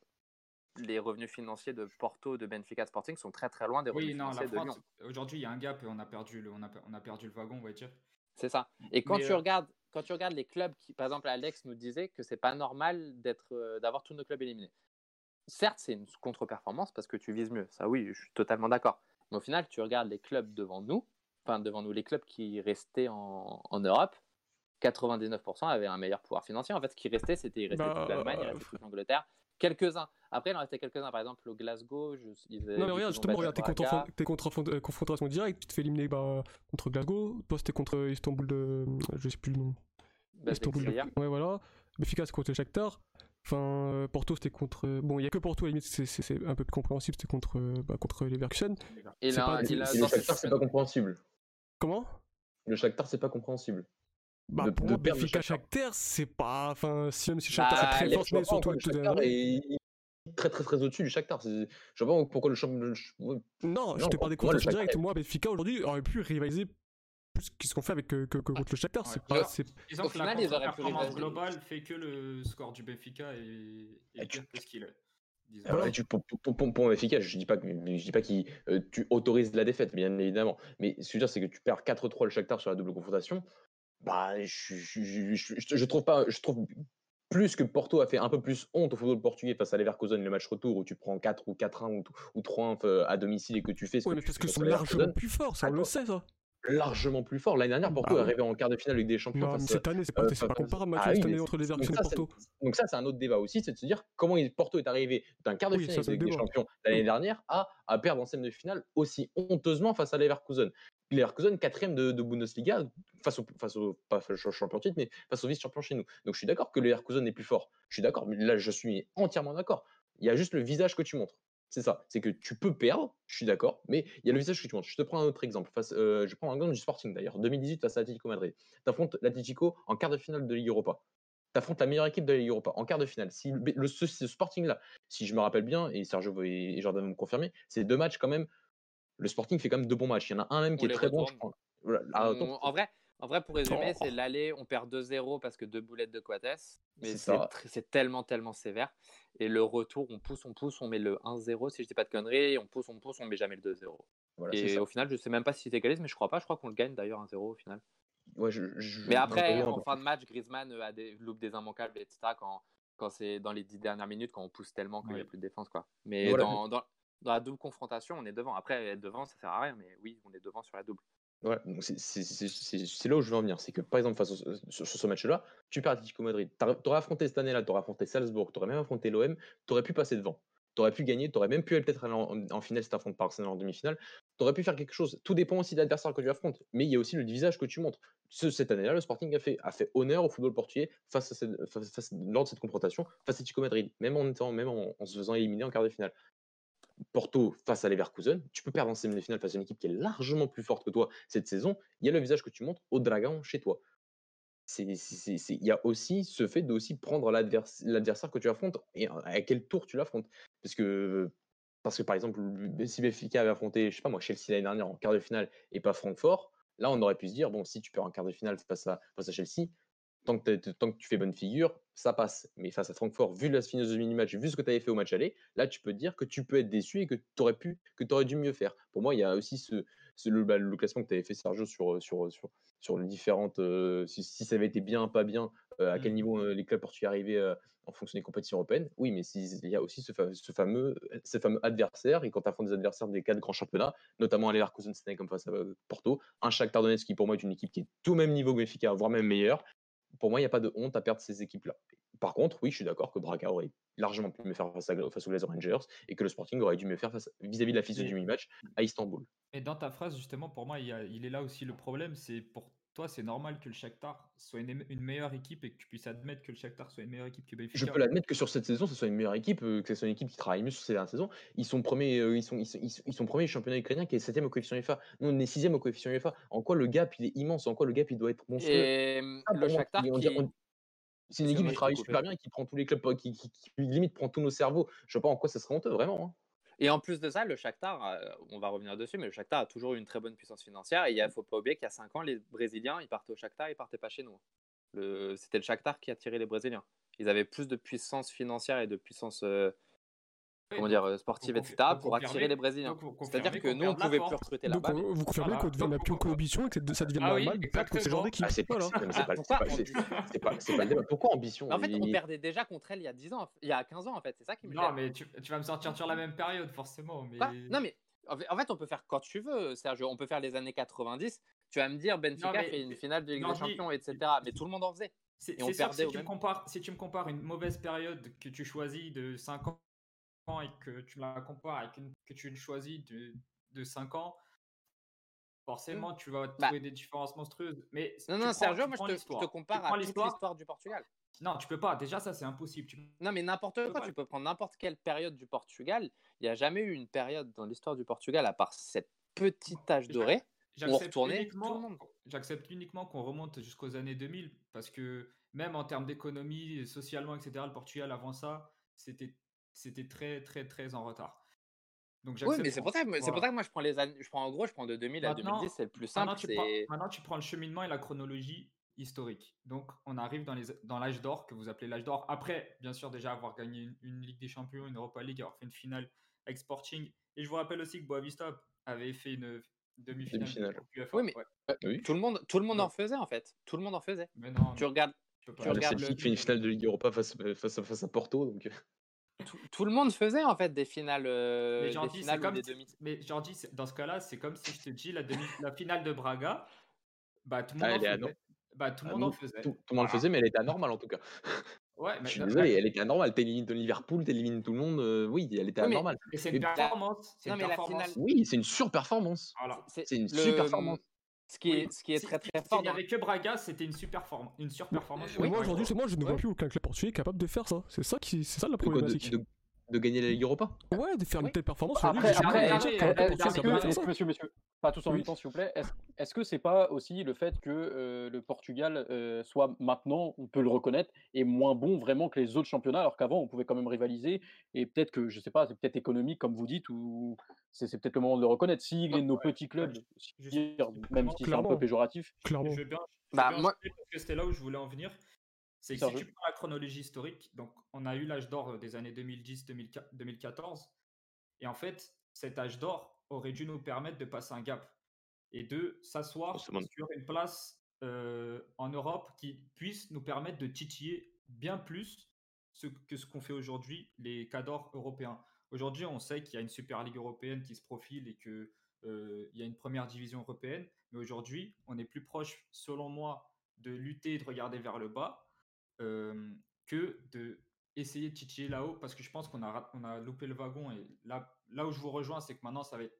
les revenus financiers de Porto, de Benfica Sporting sont très très loin des revenus Oui, non, la financiers de France, Lyon. aujourd'hui, il y a un gap et on a perdu le, on a, on a perdu le wagon, on va dire. C'est ça. Et quand Mais, tu euh, regardes, quand tu regardes les clubs qui, par exemple, Alex nous disait que c'est pas normal d'être, euh, d'avoir tous nos clubs éliminés. Certes, c'est une contre-performance parce que tu vises mieux. Ça, oui, je suis totalement d'accord. Mais au final, tu regardes les clubs devant nous, enfin devant nous, les clubs qui restaient en, en Europe. 99% avaient un meilleur pouvoir financier. En fait, ce qui restait, c'était il restait Bah, toute l'Allemagne, il euh, restait toute l'Angleterre. Quelques-uns. Après, il en restait quelques-uns. Par exemple, au Glasgow, je, ils, Non, mais regarde, justement, regarde, t'es contre, contre euh, confrontation directe, tu te fais éliminer bah, contre Glasgow, toi c'était contre Istanbul de. Je sais plus le nom. Istanbul de-. Ouais, voilà. Benfica c'est contre le Shakhtar. Enfin, euh, Porto c'était contre. euh, Bon, il y a que Porto, à la limite, c'est- un peu plus compréhensible, c'était contre, euh, bah, contre les Leverkusen. Et là, pas- il a- le Shakhtar, c'est pas compréhensible. Comment? Le Shakhtar, c'est pas compréhensible. Bah, De- pour de perdre le Benfica Shakhtar. Shakhtar, c'est pas. Enfin, si même si Bah, Shakhtar c'est très les- fort, mais surtout est très très très au-dessus du Shakhtar. Je vois pas pourquoi le champion. Non, je te parle des confrontations Shakhtar directes. est- Moi, Benfica aujourd'hui aurait pu rivaliser plus qu'ils qu'on fait avec que, que- que contre le Shakhtar. Ouais. C'est pas. C'est- Disons que la performance globale fait que le score du Benfica est, est pire que ce qu'il est. Voilà. et tu- pour, pour, pour, pour efficace, je dis pas que je dis pas qu'il euh, tu autorises la défaite, bien évidemment. Mais ce que je veux dire, c'est que tu perds 4-3 le Shakhtar sur la double confrontation. Bah, je, je, je, je- trouve pas, je trouve plus que Porto a fait un peu plus honte au football portugais face à Leverkusen, le match retour où tu prends 4 ou 4-1 ou, ou 3-1 euh, à domicile et que tu fais ce Ouais, que mais tu parce face sont largement plus forts, ça on le sait ça. Largement plus fort. L'année dernière, Porto Bah est oui. arrivé en quart de finale avec des champions Non, mais face cette année, c'est pas, euh, pas comparable, Ah oui, cette année mais entre les ça, et Porto. Donc ça, c'est un autre débat aussi, c'est de se dire comment Porto est arrivé d'un quart de Oui, finale ça, avec des débat. champions l'année Oui. dernière à, à perdre en scène de finale aussi honteusement face à Leverkusen. Leverkusen, quatrième de, de Bundesliga, face au, face au pas face au champion titre, mais face au vice-champion chez nous. Donc je suis d'accord que Leverkusen est plus fort. Je suis d'accord, mais là, je suis entièrement d'accord. Il y a juste le visage que tu montres. C'est ça. C'est que tu peux perdre, je suis d'accord, mais il y a le visage que tu montres. Je te prends un autre exemple. Face, euh, je prends un exemple du Sporting d'ailleurs. 2018 face à l'Atlético Madrid. Tu affrontes l'Atlético en quart de finale de Ligue Europa. Tu affrontes la meilleure équipe de la Ligue Europa en quart de finale. Si le, le- ce, ce Sporting-là, si je me rappelle bien, et Sergio et, et Jordan vont me confirmer, c'est deux matchs quand même. Le Sporting fait quand même deux bons matchs. Il y en a un même qui On est très bon, je retourne. crois. Voilà. On- attends, en, vrai, en vrai, pour résumer, Oh. c'est l'aller, on perd 2-0 parce que deux boulettes de Coates. Mais C'est tellement, tellement sévère. Et le retour, on pousse, on pousse, on met le 1-0, si je dis pas de conneries. On pousse, on pousse, on met jamais le 2-0. voilà, c'est Et au final, je sais même pas si c'est égalise, mais je crois pas. Je crois qu'on le gagne d'ailleurs 1-0 au final. Ouais, je- je- Mais après, je- en fin de match, Griezmann euh, a des, loupe des immanquables, etc. Quand, quand c'est dans les dix dernières minutes, quand on pousse tellement, quand il n'y a plus de défense. Quoi. Mais Voilà. dans, dans, dans la double confrontation, on est devant. Après, être devant, ça sert à rien, mais oui, on est devant sur la double. Voilà, c'est- là où je veux en venir. C'est que par exemple, face au- sur, sur ce match-là, tu perds Atlético Madrid. Tu aurais affronté cette année-là, tu aurais affronté Salzbourg, tu aurais même affronté l'OM, tu aurais pu passer devant. Tu aurais pu gagner, tu aurais même pu aller peut-être en, finale si tu affrontes par Arsenal en demi-finale. Tu aurais pu faire quelque chose. Tout dépend aussi de l'adversaire que tu affrontes. Mais il y a aussi le visage que tu montres. Ce- cette année-là, le Sporting a fait, honneur au football portugais face lors de cette confrontation face à Atlético Madrid, même en, étant, même en se faisant éliminer en quart de finale. Porto face à Leverkusen, tu peux perdre en semi-finale face à une équipe qui est largement plus forte que toi cette saison. Il y a le visage que tu montres au Dragon chez toi. Il y a aussi ce fait de aussi prendre l'advers- l'adversaire que tu affrontes et à quel tour tu l'affrontes. Parce que, parce que par exemple, si Benfica avait affronté, je sais pas moi, Chelsea l'année dernière en quart de finale et pas Francfort, là on aurait pu se dire, bon, si tu perds en quart de finale face à, face à Chelsea, tant que, t'es- tant que tu fais bonne figure, ça passe. Mais face à Francfort, vu la philosophie du match, vu ce que tu avais fait au match aller, là tu peux te dire que tu peux être déçu et que tu aurais pu, que tu aurais dû mieux faire. Pour moi, il y a aussi ce, ce- le, bah, le classement que tu avais fait, Sergio, sur, sur, sur, sur les différentes. euh, si, si ça avait été bien, pas bien, euh, à quel Mm. niveau euh, les clubs portugais arrivaient en fonction des compétitions européennes. Oui, mais si- il y a aussi ce, fa- ce fameux, ce fameux adversaire. Et quand tu affrontes des adversaires des quatre grands championnats, notamment à Leverkusen comme face à Porto, un Shakhtar Donetsk qui pour moi est une équipe qui est tout au même niveau que Benfica, voire même meilleure. Pour moi, il n'y a pas de honte à perdre ces équipes-là. Par contre, oui, je suis d'accord que Braga aurait largement pu mieux faire face, à, face aux Glazer Rangers et que le Sporting aurait dû mieux faire face- vis-à-vis de la Oui. du match à Istanbul. Et dans ta phrase, justement, pour moi, il, y a- il est là aussi le problème. C'est pour toi, c'est normal que le Shakhtar soit une, une meilleure équipe et que tu puisses admettre que le Shakhtar soit une meilleure équipe que Benfica. Je peux l'admettre que sur cette saison, ce soit une meilleure équipe, euh, que ce soit une équipe qui travaille mieux sur ces dernières saisons. Ils sont premiers, euh, ils sont, ils sont, ils sont, ils sont premiers championnat ukrainien qui est septième au coefficient UEFA. Nous, on est sixième au coefficient UEFA. En quoi le gap il est immense? En quoi le gap il doit être monstrueux? Et Ça, le Shakhtar on qui. dit- on- C'est une équipe qui travaille super bien et qui prend tous les clubs, qui, qui- qui, limite prend tous nos cerveaux. Je vois pas en quoi ça serait honteux, vraiment. hein. Et en plus de ça, le Shakhtar, euh, on va revenir dessus, mais le Shakhtar a toujours eu une très bonne puissance financière. Et il ne faut pas oublier qu'il y a 5 ans, les Brésiliens, ils partaient au Shakhtar, ils partaient pas chez nous. Le- C'était le Shakhtar qui attirait les Brésiliens. Ils avaient plus de puissance financière et de puissance euh, comment dire, euh, sportive, etc. pour attirer les Brésiliens. C'est-à-dire que nous, on pouvait plus recruter Donc là-bas. vous confirmez Voilà. qu'on devient la plus pourquoi- coalition et que ça devient Ah normal de perdre contre ce genre exactement. d'équipe. Ah, c'est pas, Ah, le débat. Pourquoi ambition? En fait, on Il- perdait déjà contre elle il y a 10 ans, il y a 15 ans en fait. C'est ça qui me Non, mais tu, vas me sortir sur la même période, forcément. Non, mais en fait, on peut faire quand tu veux, Sergio. On peut faire les années 90. Tu vas me dire, Benfica mais- fait une finale de Ligue des Champions, etc. Mais tout le monde en faisait. C'est Et on c'est sûr que perdait si tu, me même- compares, si tu me compares une mauvaise période que tu choisis de 5 ans et que tu la compares une que tu choisis de, de 5 ans, forcément tu vas Bah. trouver des différences monstrueuses. Mais Non, non, prends- Sergio, moi je te, je te compare à l'histoire. du Portugal. Non, tu peux pas. Déjà, ça c'est impossible. Tu- Non, mais n'importe quoi, pas. tu peux prendre n'importe quelle période du Portugal. Il n'y a jamais eu une période dans l'histoire du Portugal, à part cette petite âge J'ac- doré, où on J'accepte retournait tout uniquement, le monde. j'accepte uniquement qu'on remonte jusqu'aux années 2000 parce que même en termes d'économie, socialement, etc., le Portugal avant ça, c'était c'était très très très en retard. Donc Oui, mais c'est pour, ça, pour voilà. ça que moi je prends les années, je prends en gros, je prends de 2000 à Maintenant- 2010, c'est le plus simple. Maintenant tu, prends, C'est maintenant, tu prends le cheminement et la chronologie historique. Donc, on arrive dans les- dans l'âge d'or, que vous appelez l'âge d'or. Après, bien sûr, déjà avoir gagné une, une Ligue des Champions, une Europa League, avoir fait une finale avec Sporting. Et je vous rappelle aussi que Boavista avait fait une demi-finale. de Demi-finale. Coupe UEFA. Oui, mais- Ouais. Oui. tout le monde, tout le monde en faisait en fait. Tout le monde en faisait. Mais non, Tu regardes, Tu. Tu Le regardes le- fait une finale de Ligue Europa face, face, à- face à Porto. Donc... tout, tout le monde faisait en fait des finales, euh, Mais des Jordi, finales comme des si- demi. mais Jordi, c'est- dans ce cas-là, c'est comme si je te dis la, demi, la finale de Braga, bah tout le Ah, monde en faisait. Bah, tout le Ah, monde en faisait. Tout, tout le monde le Voilà. faisait, mais elle était anormale en tout cas. Ouais, Je mais suis non, désolé, elle était anormale. T'élimines ton Liverpool, t'élimines tout le monde. euh, oui, elle était Oui, mais- anormale. et c'est une mais- performance. C'est Non, une mais la performance. finale- Oui, c'est une surperformance. Voilà. C'est une le- super performance. Ce qui est, Oui, ce qui est si- très très s'il fort. n'y dans- avait que Braga, c'était une super forme, une surperformance. Mais sur moi Braga. aujourd'hui, c'est moi, je ne vois Ouais. plus aucun club portugais capable de faire ça. C'est ça qui, c'est ça la de, problématique. de- de gagner la Ligue Europa? Ouais, de faire Oui. une telle performance. Après, après, après, dire qu'un club après, est pas tous en Oui. même temps, s'il vous plaît. Est-ce, est-ce que c'est pas aussi le fait que euh, le Portugal euh, soit maintenant, on peut le reconnaître, est moins bon vraiment que les autres championnats, alors qu'avant on pouvait quand même rivaliser et peut-être que je sais pas, c'est peut-être économique comme vous dites ou c'est, peut-être le moment de le reconnaître. Si les, nos petits clubs, même si c'est un peu péjoratif, Clairement. Je veux bien, je Bah, bien moi- parce que c'était là où je voulais en venir. C'est que si tu prends la chronologie historique, donc on a eu l'âge d'or euh, des années 2010-2014, et en fait, cet âge d'or aurait dû nous permettre de passer un gap et de s'asseoir sur une place euh, en Europe qui puisse nous permettre de titiller bien plus ce que ce qu'on fait aujourd'hui les cadors européens. Aujourd'hui, on sait qu'il y a une Super Ligue européenne qui se profile et que euh, y a une première division européenne, mais aujourd'hui, on est plus proche, selon moi, de lutter et de regarder vers le bas euh, que de essayer de titiller là-haut, parce que je pense qu'on a, on a loupé le wagon. Et là, là où je vous rejoins, c'est que maintenant, ça va être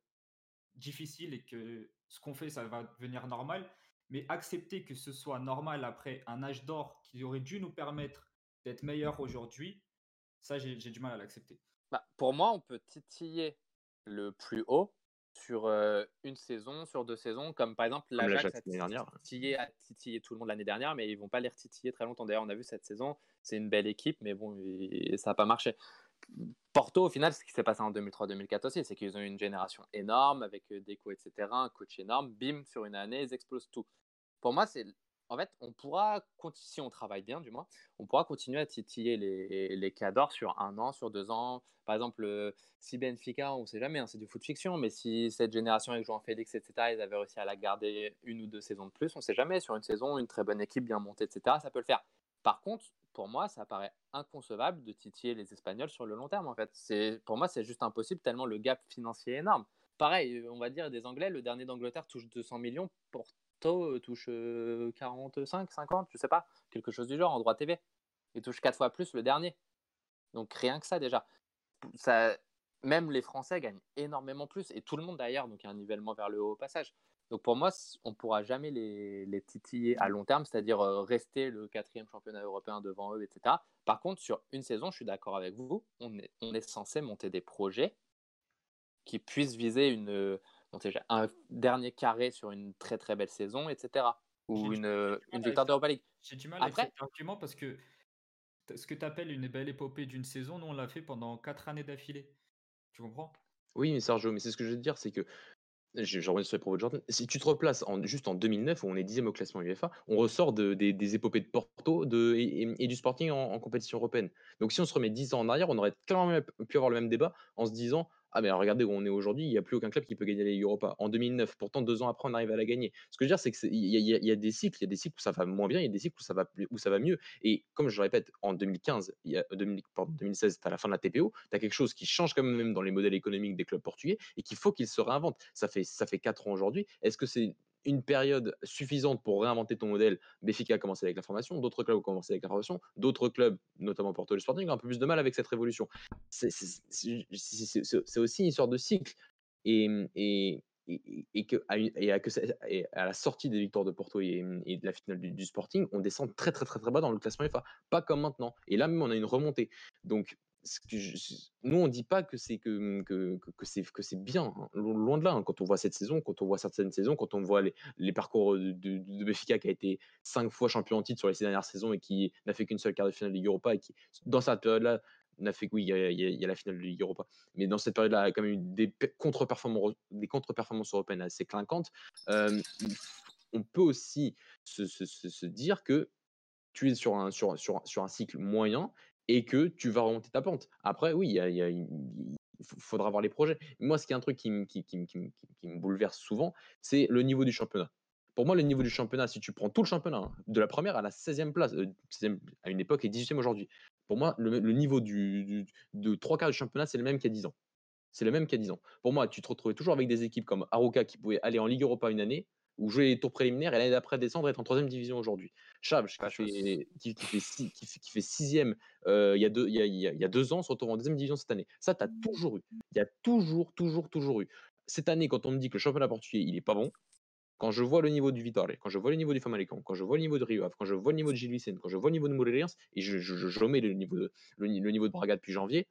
difficile et que ce qu'on fait, ça va devenir normal. Mais accepter que ce soit normal après un âge d'or qui aurait dû nous permettre d'être meilleur aujourd'hui, ça, j'ai du mal à l'accepter. Bah, pour moi, on peut titiller le plus haut sur euh, une saison, sur deux saisons, comme par exemple l'Ajax a l'année dernière. titillé, a titillé tout le monde l'année dernière, mais ils vont pas les retitiller très longtemps. D'ailleurs, on a vu cette saison, c'est une belle équipe, mais bon, ça n'a pas marché. Porto, au final, ce qui s'est passé en 2003-2004 aussi, c'est qu'ils ont eu une génération énorme avec euh, Deco, etc., un coach énorme, bim, sur une année, ils explosent tout. Pour moi, c'est en fait, on pourra, si on travaille bien du moins, on pourra continuer à titiller les, les cadors sur un an, sur deux ans. Par exemple, euh, si Benfica, on ne sait jamais, hein, c'est du foot fiction, mais si cette génération avec João Félix, etc., ils avaient réussi à la garder une ou deux saisons de plus, on ne sait jamais, sur une saison, une très bonne équipe bien montée, etc., ça peut le faire. Par contre, pour moi, ça paraît inconcevable de titiller les Espagnols sur le long terme, en fait. C'est, pour moi, c'est juste impossible, tellement le gap financier est énorme. Pareil, on va dire des Anglais, le dernier d'Angleterre touche 200 millions, Porto euh, touche euh, 45, 50, je sais pas, quelque chose du genre en droit TV. Il touche 4 fois plus le dernier. Donc rien que ça déjà. Ça, même les Français gagnent énormément plus, et tout le monde d'ailleurs, donc il y a un nivellement vers le haut au passage. Donc pour moi, on ne pourra jamais les, les titiller à long terme, c'est-à-dire euh, rester le quatrième championnat européen devant eux, etc. Par contre, sur une saison, je suis d'accord avec vous, on est, on est censé monter des projets qui puissent viser une, euh, un dernier carré sur une très très belle saison, etc. Ou une, euh, une avec victoire d'Europa League. J'ai du mal avec Après- cet argument parce que ce que tu appelles une belle épopée d'une saison, nous on l'a fait pendant 4 années d'affilée. Tu comprends? Oui, mais Sergio, mais c'est ce que je veux te dire, c'est que je, reviens sur les propos de Jordan. Si tu te replaces en, juste en 2009, où on est dixième au classement UEFA, on ressort de, des, épopées de Porto et, du Sporting en, en compétition européenne. Donc si on se remet 10 ans en arrière, on aurait clairement pu avoir le même débat en se disant Ah, mais regardez où on est aujourd'hui, il n'y a plus aucun club qui peut gagner Ligue Europa. En 2009, pourtant, deux ans après, on arrive à la gagner. Ce que je veux dire, c'est qu'il y, y a- des cycles, il y a des cycles où ça va moins bien, il y a des cycles où ça va, où ça va mieux. Et comme je le répète, en 2015, il y a, 2000 pardon, 2016, tu as la fin de la TPO, tu as quelque chose qui change quand même dans les modèles économiques des clubs portugais et qu'il faut qu'ils se réinventent. Ça fait, ça fait 4 ans aujourd'hui. Est-ce que c'est une période suffisante pour réinventer ton modèle Béfica a commencé avec la formation, d'autres clubs ont commencé avec la formation, d'autres clubs, notamment Porto le Sporting, ont un peu plus de mal avec cette révolution. C'est- aussi une sorte de cycle. Et, et, et, que, à, la sortie des victoires de Porto et, et de la finale du, du Sporting, on descend très très très très bas dans le classement FA. Pas comme maintenant. Et là même, on a une remontée. Donc, nous, on dit pas que c'est que, que, que, c'est que c'est bien, hein. Lo- loin de là. hein. Quand on voit cette saison, quand on voit certaines saisons, quand on voit les, les parcours de, de, qui a été cinq fois champion en titre sur les six dernières saisons et qui n'a fait qu'une seule quart de finale de Ligue Europa et qui, dans cette période-là, n'a fait que il y, a- la finale de Ligue Europa, mais dans cette période-là, il y a quand même eu des pe- contre-performances, des contre-performances européennes assez clinquantes. On peut aussi se- se dire que tu es sur un, sur, sur, sur un cycle moyen et que tu vas remonter ta pente. Après, oui, il faudra voir les projets. Moi, ce qui est un truc qui, me- bouleverse souvent, c'est le niveau du championnat. Pour moi, le niveau du championnat, si tu prends tout le championnat, hein, de la première à la 16e place, euh, 16e à une époque et 18e aujourd'hui, pour moi, le, niveau de trois quarts du championnat, c'est le même qu'il y a 10 ans. C'est le même qu'il y a 10 ans. Pour moi, tu te retrouvais toujours avec des équipes comme Aroca qui pouvaient aller en Ligue Europa une année, ou jouer les tours préliminaires et l'année d'après descendre et être en troisième division aujourd'hui. Chabs Pas qui, fait, qui, qui fait six- qui fait- qui fait sixième euh, il, y a deux, il, y a, il y a- il y a deux ans, se retrouve en deuxième division cette année. Ça, tu as toujours eu. Il y a toujours, toujours, toujours eu. Cette année, quand on me dit que le championnat portugais, il est pas bon, quand je vois le niveau du Vitória, quand je vois le niveau du Famalicão, quand je vois le niveau de Rio Ave, quand je vois le niveau de Gil Vicente, quand je vois le niveau de Moreirense, et je, je, je, je mets le niveau, de, le, le niveau de Braga depuis janvier,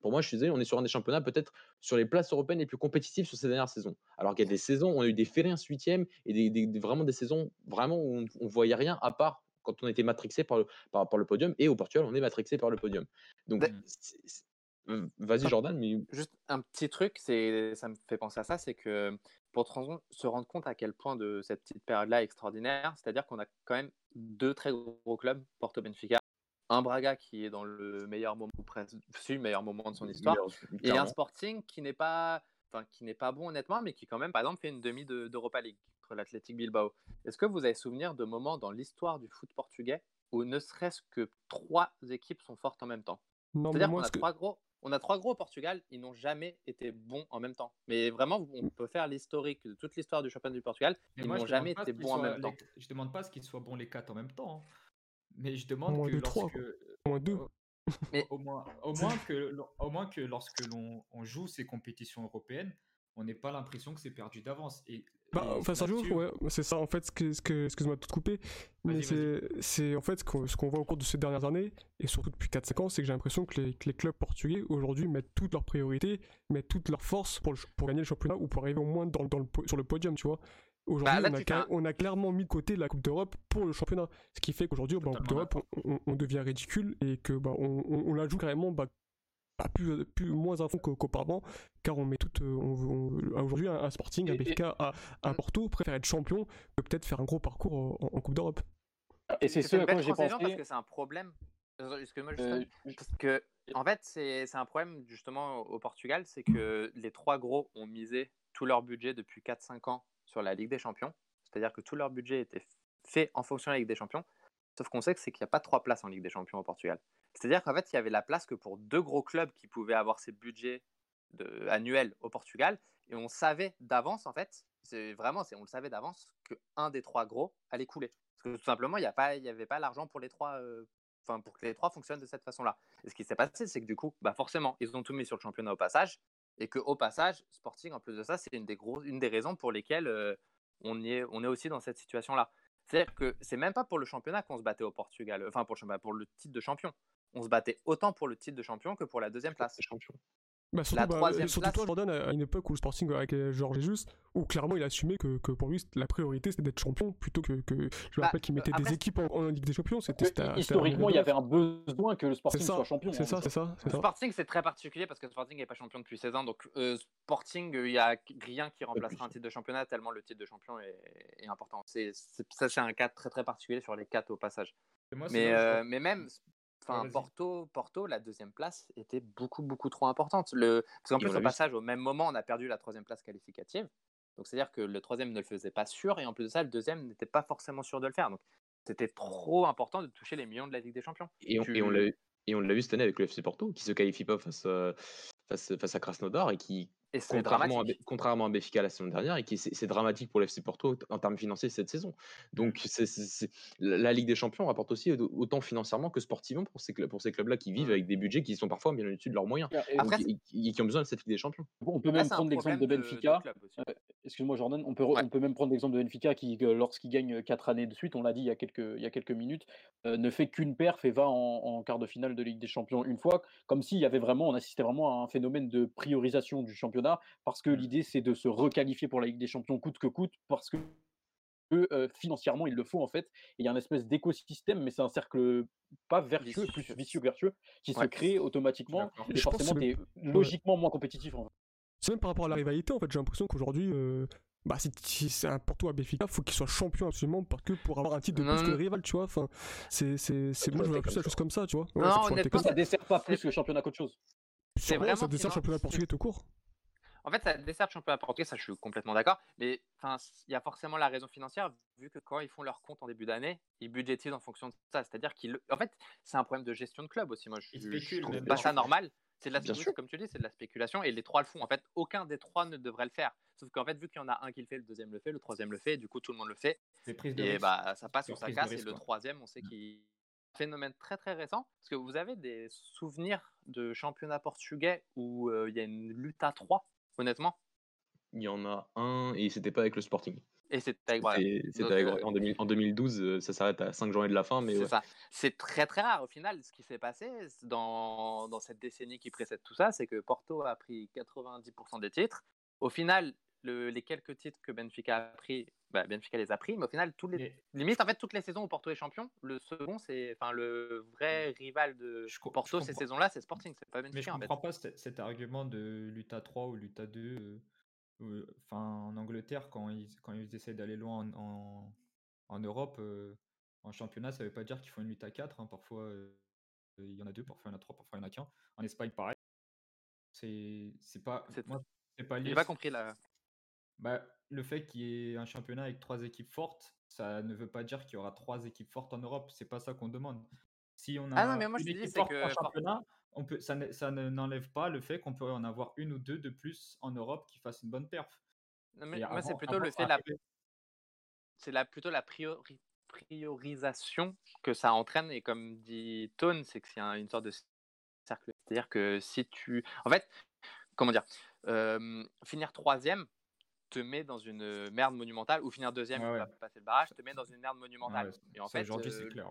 pour moi, je suis désolé, on est sur un des championnats peut-être sur les places européennes les plus compétitives sur ces dernières saisons. Alors qu'il y a des saisons, on a eu des Fériens huitièmes et des, des- des- vraiment des saisons vraiment où on, on voyait rien à part quand on était matrixé par le, par, par le podium et au Portugal, on est matrixé par le podium. Donc, vas-y Jordan, mais Juste un petit truc, c'est, ça me fait penser à ça, c'est que pour se rendre compte à quel point de cette petite période-là extraordinaire, c'est-à-dire qu'on a quand même deux très gros clubs, Porto Benfica, un Braga qui est dans le meilleur moment, presque, si, meilleur moment de son histoire, et un. Sporting qui n'est pas, enfin, qui n'est pas bon honnêtement, mais qui quand même, par exemple, fait une demi de- d'Europa League contre l'Athletic Bilbao. Est-ce que vous avez souvenir de moments dans l'histoire du foot portugais où ne serait-ce que trois équipes sont fortes en même temps? C'est-à-dire qu'on a que- trois gros. On a trois gros au Portugal, ils n'ont jamais été bons en même temps. Mais vraiment, on peut faire l'historique de toute l'histoire du championnat du Portugal. Mais Ils n'ont jamais été bons en même temps. les- Je demande pas ce qu'ils soient bons les quatre en même temps. hein. Mais je demande Moins que de lorsque, au moins deux. au- Mais- au, moins, au, moins que, au moins que lorsque l'on on joue ces compétitions européennes, on n'ait pas l'impression que c'est perdu d'avance. Et, Bah, enfin, Sergio, là-dessus- ouais, c'est ça en fait, ce que, ce que, excuse-moi de te couper, mais c'est, c'est en fait ce qu'on, ce qu'on voit au cours de ces dernières années, et surtout depuis 4-5 ans, c'est que j'ai l'impression que les, que les clubs portugais aujourd'hui mettent toutes leurs priorités, mettent toutes leurs forces pour, le ch- pour gagner le championnat ou pour arriver au moins dans, dans le, po- sur le podium, tu vois. Aujourd'hui, Bah, on, a un- on clairement mis de côté la Coupe d'Europe pour le championnat. Ce qui fait qu'aujourd'hui, bah, en Coupe d'Europe, on, on- on devient ridicule et que bah, on, on- on la joue carrément bah, pas plus, plus moins à fond qu'au- qu'auparavant, car on met tout. euh, on- on- aujourd'hui, un, un Sporting, un BFK à, à Mm. Porto préfère être champion que peut-être faire un gros parcours en, en Coupe d'Europe. Et c'est ce à quoi j'ai transition parce pensé. que c'est un problème. Euh, Excuse-moi, euh. Parce que, en fait, c'est c'est un problème justement au Portugal, c'est que les trois gros ont misé tout leur budget depuis 4-5 ans sur la Ligue des Champions. C'est-à-dire que tout leur budget était fait en fonction de la Ligue des Champions. Sauf qu'on sait que c'est qu'il n'y a pas trois places en Ligue des Champions au Portugal. C'est-à-dire qu'en fait, il y avait la place que pour deux gros clubs qui pouvaient avoir ces budgets annuels au Portugal. Et on savait d'avance, en fait, c'est vraiment, on le savait d'avance, qu'un des trois gros allait couler. Parce que tout simplement, il n'y avait pas l'argent pour les trois, euh, enfin pour que les trois fonctionnent de cette façon-là. Et ce qui s'est passé, c'est que du coup, bah forcément, ils ont tout mis sur le championnat au passage, et que au passage, Sporting, en plus de ça, c'est une des une des raisons pour lesquelles euh, on y est, on est aussi dans cette situation-là. C'est-à-dire que c'est même pas pour le championnat qu'on se battait au Portugal, enfin pour le championnat, pour le titre de champion. On se battait autant pour le titre de champion que pour la deuxième place. Champion. Bah, surtout, La bah, troisième surtout place. toi, Jordan, à une époque où le Sporting avec euh, Georges Jesus, où clairement il assumait que, que pour lui la priorité c'était d'être champion plutôt que. que je me Bah, rappelle qu'il mettait après, des équipes en, en Ligue des Champions. C'était, historiquement, il y avait un besoin que le Sporting ça, soit champion. C'est hein, ça, c'est ça, c'est ça. Sporting, c'est très particulier parce que Sporting n'est pas champion depuis 16 ans. Donc, euh, Sporting, il n'y a rien qui remplacera un titre de championnat tellement le titre de champion est, est important. C'est, ça, c'est un cas très très particulier sur les quatre au passage. Moi, Mais, euh, mais même, enfin. Porto, Porto, la deuxième place était beaucoup beaucoup trop importante. Le, parce qu'en plus, au passage, au même moment, on a perdu la troisième place qualificative. Donc, c'est-à-dire que le troisième ne le faisait pas sûr, et en plus de ça, le deuxième n'était pas forcément sûr de le faire. Donc, c'était trop important de toucher les millions de la Ligue des Champions. Et on, Tu- et on l'a eu- et on l'a vu cette année avec le FC Porto, qui se qualifie pas face, à- face, face à Krasnodar et qui, Et c'est contrairement à, dramatique. Contrairement à Benfica la saison dernière, et qui c'est dramatique pour le FC Porto en termes financiers cette saison. Donc la la Ligue des Champions rapporte aussi au- autant financièrement que sportivement pour ces, clubs, pour ces clubs-là qui vivent Mm. avec des budgets qui sont parfois bien au-dessus de leurs moyens. Et- Après, Donc, et, et qui ont besoin de cette Ligue des Champions. on peut Là, même prendre l'exemple de Benfica. Euh, Excuse-moi Jordan, on peut, Ouais. on peut même prendre l'exemple de Benfica qui, lorsqu'il gagne 4 années de suite, on l'a dit il y a quelques, il y a quelques minutes, euh, ne fait qu'une perf et va en, en quart de finale de Ligue des Champions une fois, comme s'il y avait vraiment, on assistait vraiment à un phénomène de priorisation du championnat, parce que Mm. l'idée c'est de se requalifier pour la Ligue des Champions coûte que coûte, parce que euh, financièrement il le faut en fait. Et il y a un espèce d'écosystème, mais c'est un cercle pas vertueux, Vicieux. plus vicieux que vertueux, qui se crée automatiquement. Et Je forcément, tu es logiquement moins compétitif. En fait. C'est même par rapport à la rivalité, en fait, j'ai l'impression qu'aujourd'hui, euh, bah, si, c'est un Porto à Benfica, faut qu'il soit champion absolument parce que pour avoir un titre de Non, plus que le rival, tu vois. Enfin, c'est, c'est, c'est, moi je vois c'est plus ça. chose comme ça, tu vois. Non, ça honnêtement, dessert pas plus le championnat qu'autre chose. Sûrement, vraiment ça dessert le championnat portugais tout court. En fait, ça dessert le championnat portugais, ça je suis complètement d'accord. Mais il y a forcément la raison financière, vu que quand ils font leur compte en début d'année, ils budgétisent en fonction de ça. C'est-à-dire qu'ils. En fait, c'est un problème de gestion de club aussi. Moi, je, spéculent, trouve pas ça normal. C'est de la spéculation, comme tu dis, c'est de la spéculation. Et les trois le font. En fait, aucun des trois ne devrait le faire. Sauf qu'en fait, vu qu'il y en a un qui le fait, le deuxième le fait, le troisième le fait, et du coup, tout le monde le fait. Et bah, ça passe ou ça casse. Et le troisième, on sait qu'il. Phénomène très très récent. Parce que vous avez des souvenirs de championnat portugais où euh, il y a une lutte à trois, honnêtement. Il y en a un et c'était pas avec le Sporting. Et c'est avec voilà. C'était c'était avec- en, 2000 en 2012, euh, ça s'arrête à 5 journées de la fin, mais C'est ouais. ça. C'est très très rare au final. Ce qui s'est passé dans, dans cette décennie qui précède tout ça, c'est que Porto a pris 90% des titres. Au final, le- les quelques titres que Benfica a pris, bah, Benfica les a pris, mais au final, tous les, Mais limite en fait toutes les saisons où Porto est champion, le second c'est, enfin le vrai rival de Je Porto ces comprends. saisons-là, c'est Sporting, c'est pas Mais je Benfica en fait. comprends pas cet, cet argument de l'UTA 3 ou l'UTA 2. euh, euh, Enfin, en Angleterre, quand ils, quand ils essaient d'aller loin en, en, en Europe, euh, en championnat, ça veut pas dire qu'ils font une UTA 4. hein. Parfois, euh, il y en a deux, parfois il y en a trois, parfois il y en a qu'un. En Espagne, pareil. C'est pas. C'est- pas J'ai lié. pas compris là. Bah, le fait qu'il y ait un championnat avec trois équipes fortes, ça ne veut pas dire qu'il y aura trois équipes fortes en Europe. C'est pas ça qu'on demande. Si on a Ah non, mais moi, une équipe forte que en championnat, on peut, ça ne- ça ne- n'enlève pas le fait qu'on peut en avoir une ou deux de plus en Europe qui fassent une bonne perf. Non, mais Et moi c'est plutôt le fait la c'est la, plutôt la priori- priorisation que ça entraîne. Et comme dit Tone, c'est que c'est un- une sorte de cercle. C'est-à-dire que si tu. En fait, comment dire euh, Finir troisième te met dans une merde monumentale, ou finir deuxième, Ouais, vas passer le barrage, te met dans une merde monumentale. Ouais, et en fait, aujourd'hui, c'est euh, clair.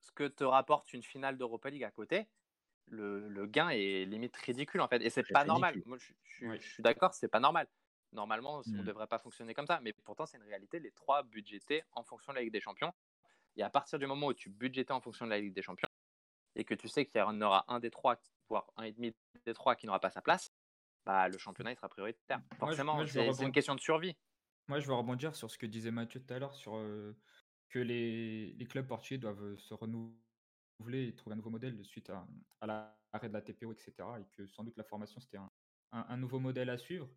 ce que te rapporte une finale d'Europa League à côté, le, le gain est limite ridicule en fait. Et c'est pas normal. Moi, je, je- Oui. je suis d'accord, c'est pas normal. Normalement, on ne devrait pas fonctionner comme ça. Mais pourtant, c'est une réalité. Les trois budgétés en fonction de la Ligue des Champions. Et à partir du moment où tu budgétais en fonction de la Ligue des Champions et que tu sais qu'il y en aura un des trois, voire un et demi des trois qui n'aura pas sa place, bah, le championnat il sera prioritaire. Forcément, c'est une question de survie. Moi, je veux rebondir sur ce que disait Mathieu tout à l'heure, sur euh, que les, les clubs portugais doivent euh, se renouveler et trouver un nouveau modèle suite à, à l'arrêt de la TPO, etc. Et que sans doute la formation, c'était un, un- un nouveau modèle à suivre.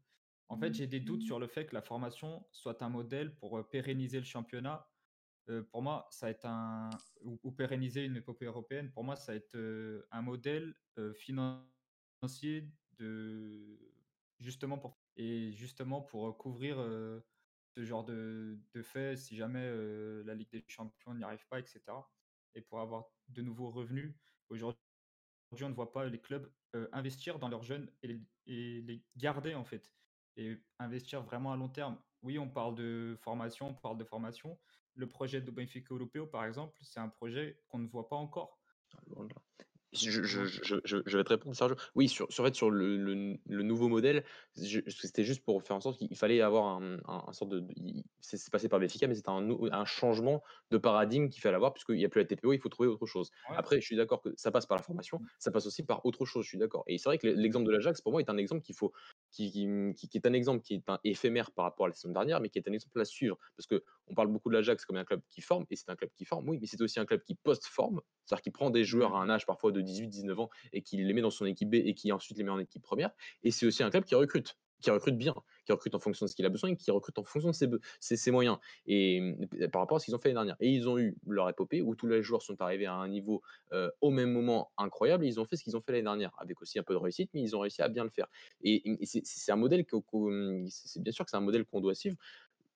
En fait, j'ai des doutes sur le fait que la formation soit un modèle pour euh, pérenniser le championnat. Euh, pour moi, ça va être un. Ou, ou pérenniser une épopée européenne, pour moi, ça va être euh, un modèle financier Justement pour. Et justement pour couvrir ce genre de, de fait si jamais la Ligue des Champions n'y arrive pas, etc. Et pour avoir de nouveaux revenus. Aujourd'hui, on ne voit pas les clubs investir dans leurs jeunes et les, garder en fait. Et investir vraiment à long terme. Oui, on parle de formation, on parle de formation. Le projet de Benfica Europeo, par exemple, c'est un projet qu'on ne voit pas encore. Je, je, je, je, je vais te répondre, Sergio. Oui, sur, sur, fait, sur le, le, le nouveau modèle, c'était juste pour faire en sorte qu'il fallait avoir un, un, un sorte de. C'est c'est passé par Benfica, mais c'était un, un changement de paradigme qu'il fallait avoir, puisqu'il n'y a plus la TPO, il faut trouver autre chose. Ouais. Après, je suis d'accord que ça passe par la formation, ça passe aussi par autre chose, je suis d'accord. Et c'est vrai que l'exemple de l'Ajax, pour moi, est un exemple qu'il faut. Qui, qui, est un exemple qui est éphémère par rapport à la saison dernière, mais qui est un exemple à suivre. Parce que on parle beaucoup de l'Ajax comme un club qui forme, et c'est un club qui forme, oui, mais c'est aussi un club qui post-forme, c'est-à-dire qui prend des joueurs à un âge parfois de 18-19 ans et qui les met dans son équipe B et qui ensuite les met en équipe première. Et c'est aussi un club qui recrute, qui recrute bien, qui recrute en fonction de ce qu'il a besoin et qui recrute en fonction de ses, moyens. Et par rapport à ce qu'ils ont fait l'année dernière. Et ils ont eu leur épopée où tous les joueurs sont arrivés à un niveau euh, au même moment incroyable. Et ils ont fait ce qu'ils ont fait l'année dernière, avec aussi un peu de réussite, mais ils ont réussi à bien le faire. Et, c'est- un modèle que, que- c'est bien sûr que c'est un modèle qu'on doit suivre.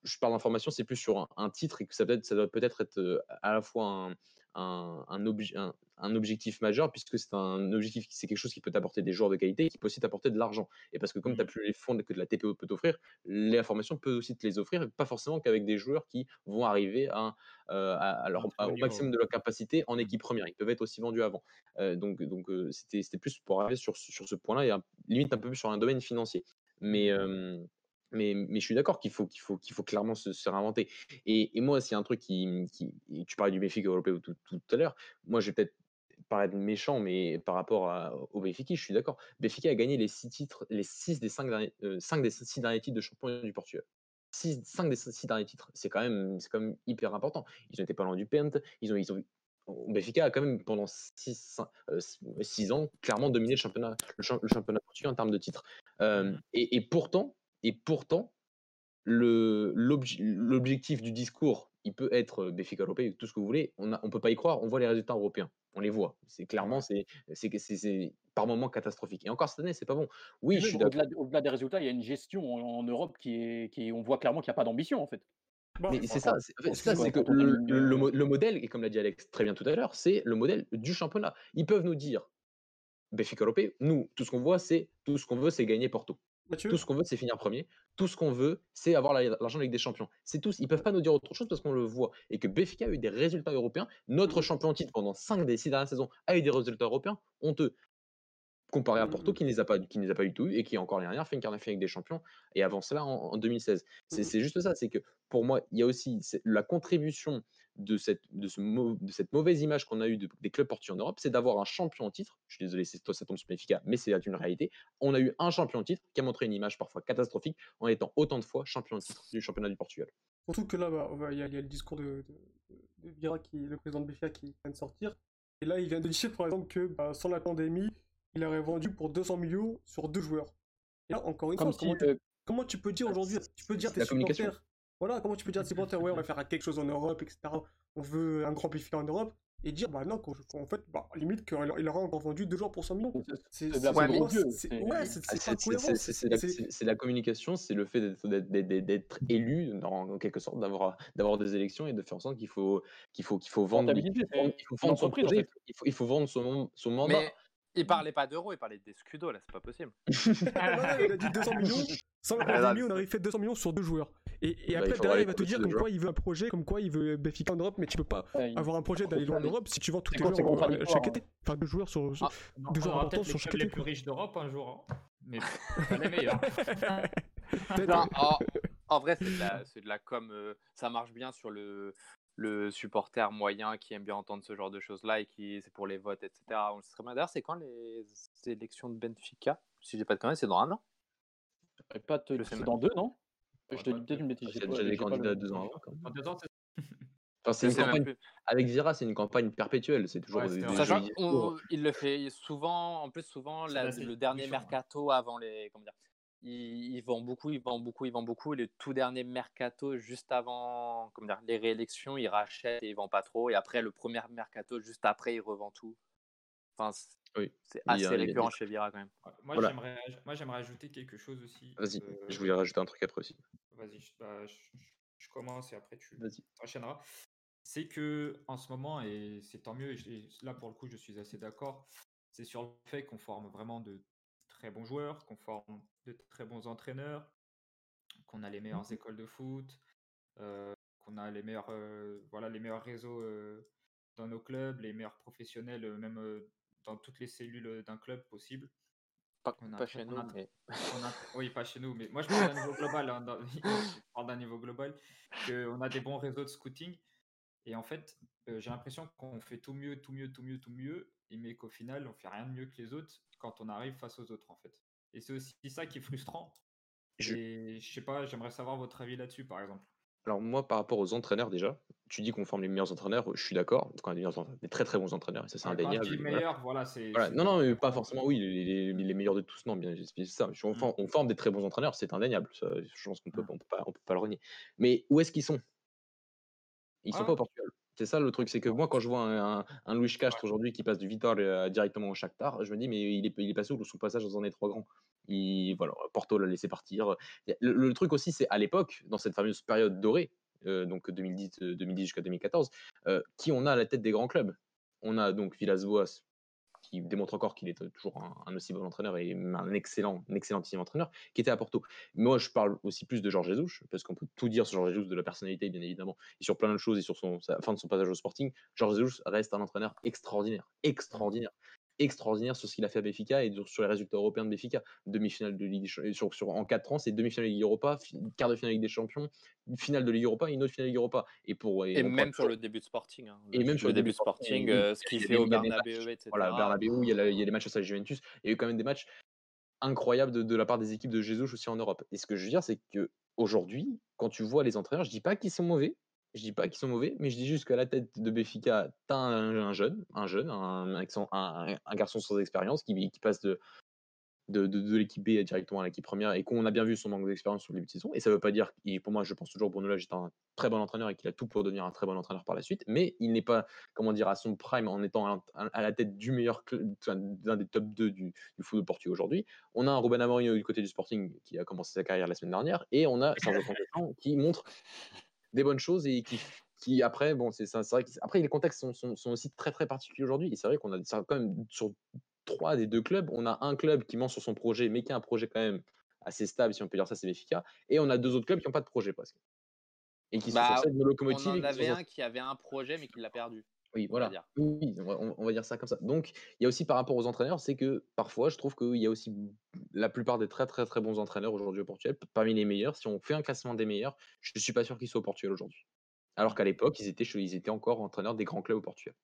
Je parle d'information, c'est plus sur un, un titre et que ça, peut être, ça doit peut-être être euh, à la fois un, un, un, obje- un- un objectif majeur, puisque c'est un objectif, c'est quelque chose qui peut t'apporter des joueurs de qualité et qui peut aussi t'apporter de l'argent. Et parce que comme Mhm. tu n'as plus les fonds que de la TPO peut t'offrir, la formation peut aussi te les offrir, pas forcément qu'avec des joueurs qui vont arriver à, euh, à, leur- à- au maximum de leur capacité en Mhm. équipe première. Ils peuvent être aussi vendus avant. Euh, donc donc euh, c'était plus pour arriver sur, ce- sur ce point-là et limite un peu plus sur un domaine financier. Mais, euh, mais, mais je suis d'accord qu'il faut, qu'il faut, qu'il faut clairement se, se réinventer. Et, et moi, a un truc qui, qui. Tu parlais du Benfica européen tout, tout à l'heure. Moi, je vais peut-être paraître méchant, mais par rapport à- au Benfica, je suis d'accord. Benfica a gagné les six titres, les six des cinq derniers, euh, cinq des six derniers titres de champion du Portugal. 5 des six derniers titres, c'est quand, même, c'est quand même hyper important. Ils ont été pas loin du Pent, ils ont, ils ont, Benfica a quand même pendant 6 ans clairement dominé le championnat, le, champ- le championnat portugais en termes de titres. Euh, et, et pourtant, et pourtant, l'objectif du discours, il peut être euh, Béfica européen, tout ce que vous voulez. On ne peut pas y croire. On voit les résultats européens. On les voit. C'est clairement, c'est par moments catastrophique. Et encore cette année, c'est pas bon. Oui, je suis d'accord. au-delà, des résultats, il y a une gestion en, en Europe qui est, qui est- on voit clairement qu'il n'y a pas d'ambition en fait. Mais c'est ça, c'est que le, euh, modèle, et comme l'a dit Alex très bien tout à l'heure, c'est le modèle du championnat. Ils peuvent nous dire, Béfica européen, nous, tout ce qu'on voit, c'est tout ce qu'on veut, c'est gagner Porto. Mathieu, Tout ce qu'on veut, c'est finir premier. Tout ce qu'on veut, c'est avoir la- l'argent avec des champions. C'est tout. Ils peuvent pas nous dire autre chose parce qu'on le voit. Et que Béfica a eu des résultats européens. Notre champion en titre pendant 5 des 6 dernières saisons a eu des résultats européens honteux. Comparé à Porto, Mhm. qui ne les a pas, qui ne les a pas du tout eu et qui, encore l'année dernière, fait une quart de finale avec des champions. Et avant cela, en, en 2016. C'est Mhm. c'est juste ça. C'est que pour moi, il y a aussi la contribution de cette, de ce de cette mauvaise image qu'on a eue de- des clubs portugais en Europe, c'est d'avoir un champion en titre. Je suis désolé, ça tombe sur Benfica, mais c'est une réalité. On a eu un champion en titre qui a montré une image parfois catastrophique en étant autant de fois champion en titre du championnat du Portugal. Surtout que là, bah, il y, a il y a le discours de, de, Vieira, qui, le président de BFA, qui vient de sortir. Et là, il vient de dire, par exemple, que bah, sans la pandémie, il aurait vendu pour 200 millions sur deux joueurs. Et là, encore une Comme fois, si, comment, tu, euh, comment tu peux dire aujourd'hui, tu peux dire tes supporters, voilà, comment tu peux dire à tes supporters, ouais, on va faire quelque chose en Europe, etc. On veut un grand BFA en Europe, et dire, bah non, qu'en fait, bah, limite, qu'il il aura encore vendu deux joueurs pour 100 millions. C'est c'est de la c'est- c'est- c'est- c'est c'est C'est c'est- c'est- c'est- c'est c'est- c'est- c'est communication, c'est le fait d'être- d'être d'être- d'être élu, dans- en quelque sorte, d'avoir d'avoir des élections et de faire en sorte qu'il faut, qu'il faut, qu'il faut vendre, il faut vendre, c'est il faut une vendre son projet, il faut, vendre son mandat. Il parlait pas d'euros, il parlait des scudos là, c'est pas possible. Ah, non, non, il a dit 200 millions. Sans la Ah, là, pandémie, on aurait fait 200 millions sur deux joueurs. Et, Bah, après, derrière, il va te dire comme joueurs. quoi il veut un projet, comme quoi il veut Benfica en Europe, mais tu peux pas Ouais, avoir un projet d'aller loin en. Europe si tu vends tous tes joueurs en- contradictoire, chaque hein. été. Enfin, deux joueurs sur. Ah, Non, Deux joueurs importants sur chaque clubs les été, plus riches d'Europe un jour. hein. Mais pas les meilleurs. Non, en, en vrai, c'est de la, c'est de la com. euh, ça marche bien sur le, le supporter moyen qui aime bien entendre ce genre de choses-là et qui c'est pour les votes, etc. On très bien. D'ailleurs, c'est quand les élections de Benfica Si j'ai pas de conneries, c'est dans un an? Pas te- c'est dans deux, non? Ouais, Je te dis peut-être une bêtise. Il y j'ai a pas- déjà des candidats deux ans. Dans deux c'est c'est une campagne, plus. avec Vira, c'est une campagne perpétuelle. C'est toujours Ouais, des, c'est des vrai. Sachant jolis discours. qu'il le fait souvent, en plus souvent C'est la- le dernier mercato avant les, comment dire, il, il vend beaucoup, il vend beaucoup, il vend beaucoup. Et le tout dernier mercato juste avant, comment dire, les réélections, il rachète et il vend pas trop. Et après le premier mercato juste après, il revend tout. Enfin, c'est Oui. assez a récurrent chez Vira quand même. Moi, Voilà. j'aimerais, moi, j'aimerais ajouter quelque chose aussi. Vas-y, euh, je voulais rajouter un truc après aussi. Vas-y, je, bah, je- je commence et après tu Vas-y. enchaîneras. C'est que en ce moment, et c'est tant mieux, et là pour le coup, je suis assez d'accord, c'est sur le fait qu'on forme vraiment de très bons joueurs, qu'on forme de très bons entraîneurs, qu'on a les meilleures écoles de foot, euh, qu'on a les meilleurs, euh, voilà, les meilleurs réseaux euh, dans nos clubs, les meilleurs professionnels, même dans toutes les cellules d'un club possible. Pas, On a pas chez on nous, mais on a- oui, pas chez nous, mais moi je parle d'un niveau global. hein, dans- je parle d'un niveau global, qu'on a des bons réseaux de scouting. Et en fait, j'ai l'impression qu'on fait tout mieux, tout mieux, tout mieux, tout mieux, mais qu'au final, on fait rien de mieux que les autres quand on arrive face aux autres, en fait. Et c'est aussi ça qui est frustrant. Je- Et je sais pas, j'aimerais savoir votre avis là-dessus, par exemple. Alors moi, par rapport aux entraîneurs déjà, tu dis qu'on forme les meilleurs entraîneurs, je suis d'accord, qu'on a des, meilleurs entraîneurs, des très très bons entraîneurs, et ça c'est Ouais, quand indéniable. dis voilà. meilleur, voilà, c'est. Voilà. Non, non, mais pas forcément, oui, les, les- les meilleurs de tous, non, bien, c'est ça. On, Mm. forme, on forme des très bons entraîneurs, c'est indéniable, ça, je pense qu'on peut, Mm. on peut, pas, on peut pas le renier. Mais où est-ce qu'ils sont? Ils sont Ouais. pas au Portugal. C'est ça le truc, c'est que moi, quand je vois un, un, un Luis Castro aujourd'hui qui passe du Vitor euh, directement au Shakhtar, je me dis, mais il est, il est passé où son passage dans un des trois grands il, voilà, Porto l'a laissé partir. Le, le truc aussi, c'est à l'époque, dans cette fameuse période dorée, euh, donc 2010, euh, 2010 jusqu'à 2014, euh, qui on a à la tête des grands clubs? On a donc Villas-Boas, qui démontre encore qu'il est toujours un, aussi bon entraîneur et un excellent, un excellentissime entraîneur, qui était à Porto. Moi, je parle aussi plus de Georges Jesus, parce qu'on peut tout dire sur Georges Jesus, de la personnalité, bien évidemment, et sur plein de choses, et sur son, fin de son passage au Sporting. Georges Jesus reste un entraîneur extraordinaire, extraordinaire extraordinaire sur ce qu'il a fait à Béfica et sur les résultats européens de Béfica. Demi-finale de Ligue sur, sur, en 4 ans, c'est demi-finale de Ligue Europa, quart de finale de Ligue des Champions, finale de Ligue Europa et une autre finale de Ligue Europa. Et, pour, et, et même sur le début de Sporting. Hein. Et même sur le début de Sporting, euh, ce qu'il fait au Bernabeu, etc. Voilà, Bernabeu, il y, a il y a les matchs à la Juventus. Il y a eu quand même des matchs incroyables de, de la part des équipes de Jesus aussi en Europe. Et ce que je veux dire, c'est que aujourd'hui, quand tu vois les entraîneurs, je dis pas qu'ils sont mauvais, je dis pas qu'ils sont mauvais, mais je dis juste qu'à la tête de Béfica, tu as un, un, jeune, un jeune, un, un, un, un garçon sans expérience qui, qui, passe de de, de, de l'équipe B directement à l'équipe première et qu'on a bien vu son manque d'expérience sur le début de saison. Et ça ne veut pas dire, et pour moi, je pense toujours que Bruno Lage est un très bon entraîneur et qu'il a tout pour devenir un très bon entraîneur par la suite, mais il n'est pas, comment dire, à son prime en étant à, à la tête du meilleur, d'un des top 2 du, du football portugais aujourd'hui. On a un Ruben Amorim du côté du Sporting qui a commencé sa carrière la semaine dernière et on a Sergio Conceição qui montre des bonnes choses et qui qui après bon c'est vrai que, après les contextes sont, sont, sont, aussi très très particuliers aujourd'hui et c'est vrai qu'on a quand même sur trois des deux clubs, on a un club qui ment sur son projet, mais qui a un projet quand même assez stable, si on peut dire ça, c'est Benfica. Et on a deux autres clubs qui n'ont pas de projet presque. Et qui sont bah, de locomotive. On en avait un qui avait un projet, mais qui l'a perdu. Oui, voilà. Oui, on va, dire ça comme ça. Donc, il y a aussi par rapport aux entraîneurs, c'est que parfois, je trouve qu'il y a aussi la plupart des très très très bons entraîneurs aujourd'hui au Portugal, parmi les meilleurs. Si on fait un classement des meilleurs, je ne suis pas sûr qu'ils soient au Portugal aujourd'hui. Alors qu'à l'époque, ils étaient, ils étaient encore entraîneurs des grands clubs au Portugal.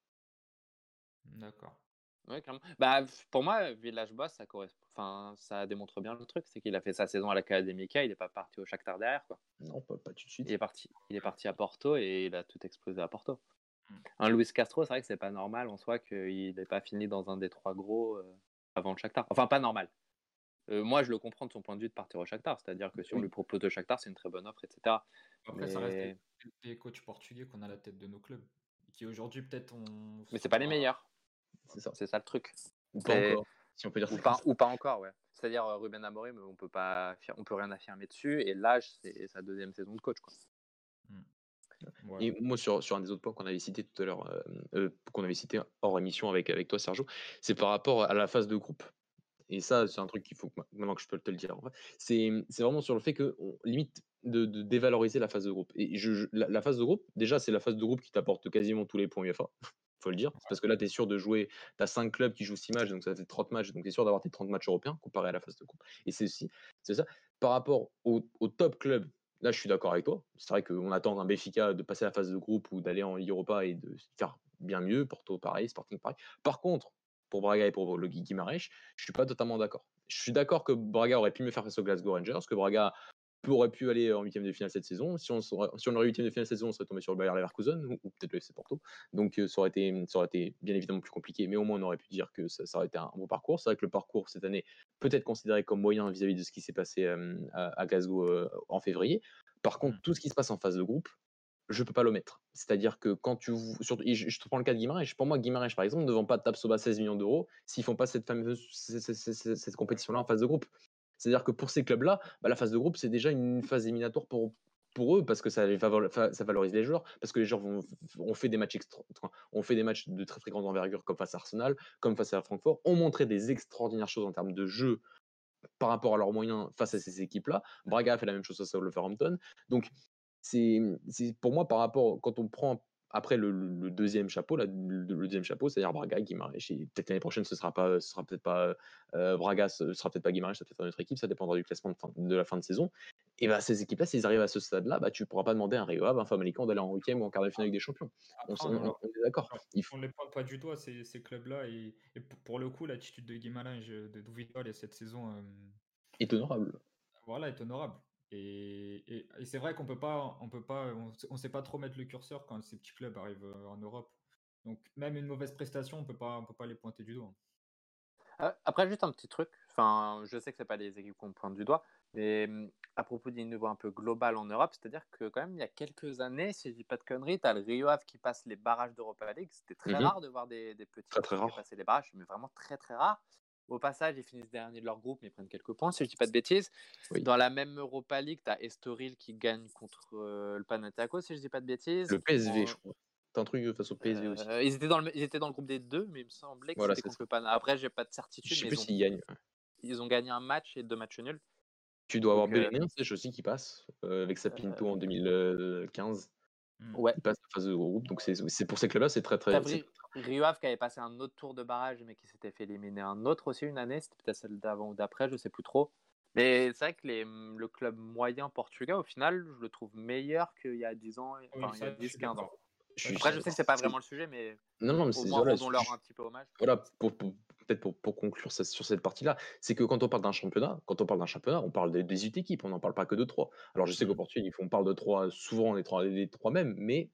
D'accord. Ouais, clairement. Bah, pour moi, Village Boss, ça correspond. Enfin, ça démontre bien le truc, c'est qu'il a fait sa saison à l'Académica, il n'est pas parti au Shakhtar derrière, quoi. Non, pas, tout de suite. Il est parti, il est parti à Porto et il a tout explosé à Porto. Un Luis Castro, c'est vrai que c'est pas normal en soi qu'il n'ait pas fini dans un des trois gros euh, avant le Shakhtar. Enfin, pas normal. Euh, moi, je le comprends de son point de vue de partir au Shakhtar, c'est-à-dire que si on lui propose le Shakhtar, c'est une très bonne offre, etc. Après, ça reste des, coachs portugais qu'on a à la tête de nos clubs, qui aujourd'hui peut-être. Mais c'est pas les meilleurs. C'est ça. ça le truc. Ou pas encore, si on peut dire ou pas, ou pas encore, ouais. C'est-à-dire euh, Ruben Amorim, on peut pas, on peut rien affirmer dessus. Et l'âge, c'est sa deuxième saison de coach, quoi. Et moi, sur, sur, un des autres points qu'on avait cité tout à l'heure, euh, euh, qu'on avait cité hors émission avec, avec toi, Sergio, c'est par rapport à la phase de groupe. Et ça, c'est un truc qu'il faut, maintenant que je peux te le dire, c'est vraiment sur le fait que, limite, de, dévaloriser la phase de groupe. Et je, la, phase de groupe, déjà, c'est la phase de groupe qui t'apporte quasiment tous les points UEFA faut le dire. parce que là, tu es sûr de jouer. Tu as 5 clubs qui jouent 6 matchs, donc ça fait 30 matchs. Donc tu es sûr d'avoir tes 30 matchs européens comparé à la phase de groupe. Et c'est c'est ça. Par rapport au, top club, là, je suis d'accord avec toi. C'est vrai qu'on attend d'un Béfica de passer la phase de groupe ou d'aller en Europa et de faire bien mieux. Porto, pareil. Sporting, pareil. Par contre, pour Braga et pour le Guimarães, je suis pas totalement d'accord. Je suis d'accord que Braga aurait pu mieux faire face au Glasgow Rangers, que Braga aurait pu aller en huitième de finale cette saison. Si on, si on aurait huitième de finale cette saison, on serait tombé sur le Bayer Leverkusen ou, ou peut-être le FC Porto. Donc euh, ça aurait, été, ça aurait été bien évidemment plus compliqué, mais au moins on aurait pu dire que ça, aurait été un bon parcours. C'est vrai que le parcours cette année peut être considéré comme moyen vis-à-vis de ce qui s'est passé euh, à, Glasgow euh, en février. Par contre, mmh. tout ce qui se passe en phase de groupe, je peux pas l'omettre. C'est-à-dire que quand tu. Surtout, je, te prends le cas de Guimarães. Pour moi, Guimarães, par exemple, ne vend pas de Tapsoba 16 millions d'euros s'ils font pas cette fameuse cette compétition-là en phase de groupe. C'est-à-dire que pour ces clubs-là, bah, la phase de groupe, c'est déjà une phase éliminatoire pour, pour eux parce que ça, ça valorise les joueurs, parce que les joueurs vont, ont fait des matchs extra, ont fait des matchs de très grande envergure comme face à Arsenal, comme face à Francfort, ont montré des extraordinaires choses en termes de jeu par rapport à leurs moyens face à ces équipes-là. Braga a fait la même chose face à Wolverhampton. Donc c'est pour moi par rapport quand on prend après, le, deuxième chapeau, le, deuxième chapeau, c'est-à-dire Braga, Guimarães. Peut-être l'année prochaine, ce sera pas, ce sera peut-être pas euh, Braga, ce sera peut-être pas Guimarães, ça peut-être une autre équipe. Ça dépendra du classement de, la fin de saison. Et bah, ces équipes-là, s'ils arrivent à ce stade-là, bah, tu pourras pas demander à un Rio Ave, un Famalicão d'aller en huitième ou en quart de finale avec des champions. on, est d'accord. On ne les pointe pas du doigt ces, ces clubs-là. Et, pour le coup, l'attitude de Guimarães, de Duvidol et cette saison euh, est honorable. Voilà, est honorable. Et, c'est vrai qu'on peut pas, on peut pas, on, sait pas trop mettre le curseur quand ces petits clubs arrivent euh, en Europe. Donc même une mauvaise prestation, on peut pas, on peut pas les pointer du doigt. Euh, après, juste un petit truc. Enfin, je sais que c'est pas les équipes qu'on pointe du doigt, mais mmh, à propos d'un niveau un peu global en Europe, c'est-à-dire que quand même il y a quelques années, si je dis pas de conneries, tu as le Rio Ave qui passe les barrages d'Europa League. C'était très mmh rare de voir des, des petits très, très passer les barrages, mais vraiment très très rare. Au passage, ils finissent dernier de leur groupe, mais ils prennent quelques points, si je dis pas de bêtises. Dans la même Europa League, tu as Estoril qui gagne contre euh, le Panathinaikos, si je dis pas de bêtises. Le PSV, je crois. T'as un truc face au PSV aussi. Euh, ils, étaient dans le, ils étaient dans le groupe des deux, mais il me semblait que c'était contre le Panathinaikos. Après, j'ai pas de certitude. Je sais plus s'ils gagnent. Ils ont gagné un match et deux matchs nuls. Tu dois avoir euh... c'est aussi qui passe euh, avec sa Pinto en 2015. Ouais. Il passe la phase de groupe, donc c'est pour ces clubs-là, c'est très très. Rio Ave qui avait passé un autre tour de barrage, mais qui s'était fait éliminer un autre aussi une année, c'était peut-être celle d'avant ou d'après, je sais plus trop. Mais c'est vrai que les, le club moyen portugais, au final, je le trouve meilleur qu'il y a 10 ans, enfin, il y a 10-15 ans. Après, je sais que c'est pas vraiment le sujet, mais, non, non, mais au moins, leur un petit peu hommage. Voilà, pour, peut-être pour, pour, conclure sur cette partie-là, c'est que quand on parle d'un championnat, quand on parle d'un championnat, on parle des, 18 équipes, on n'en parle pas que de 3. Alors, je sais qu'au mmh. Portugal, on parle de 3, souvent les 3, les 3 mêmes, mais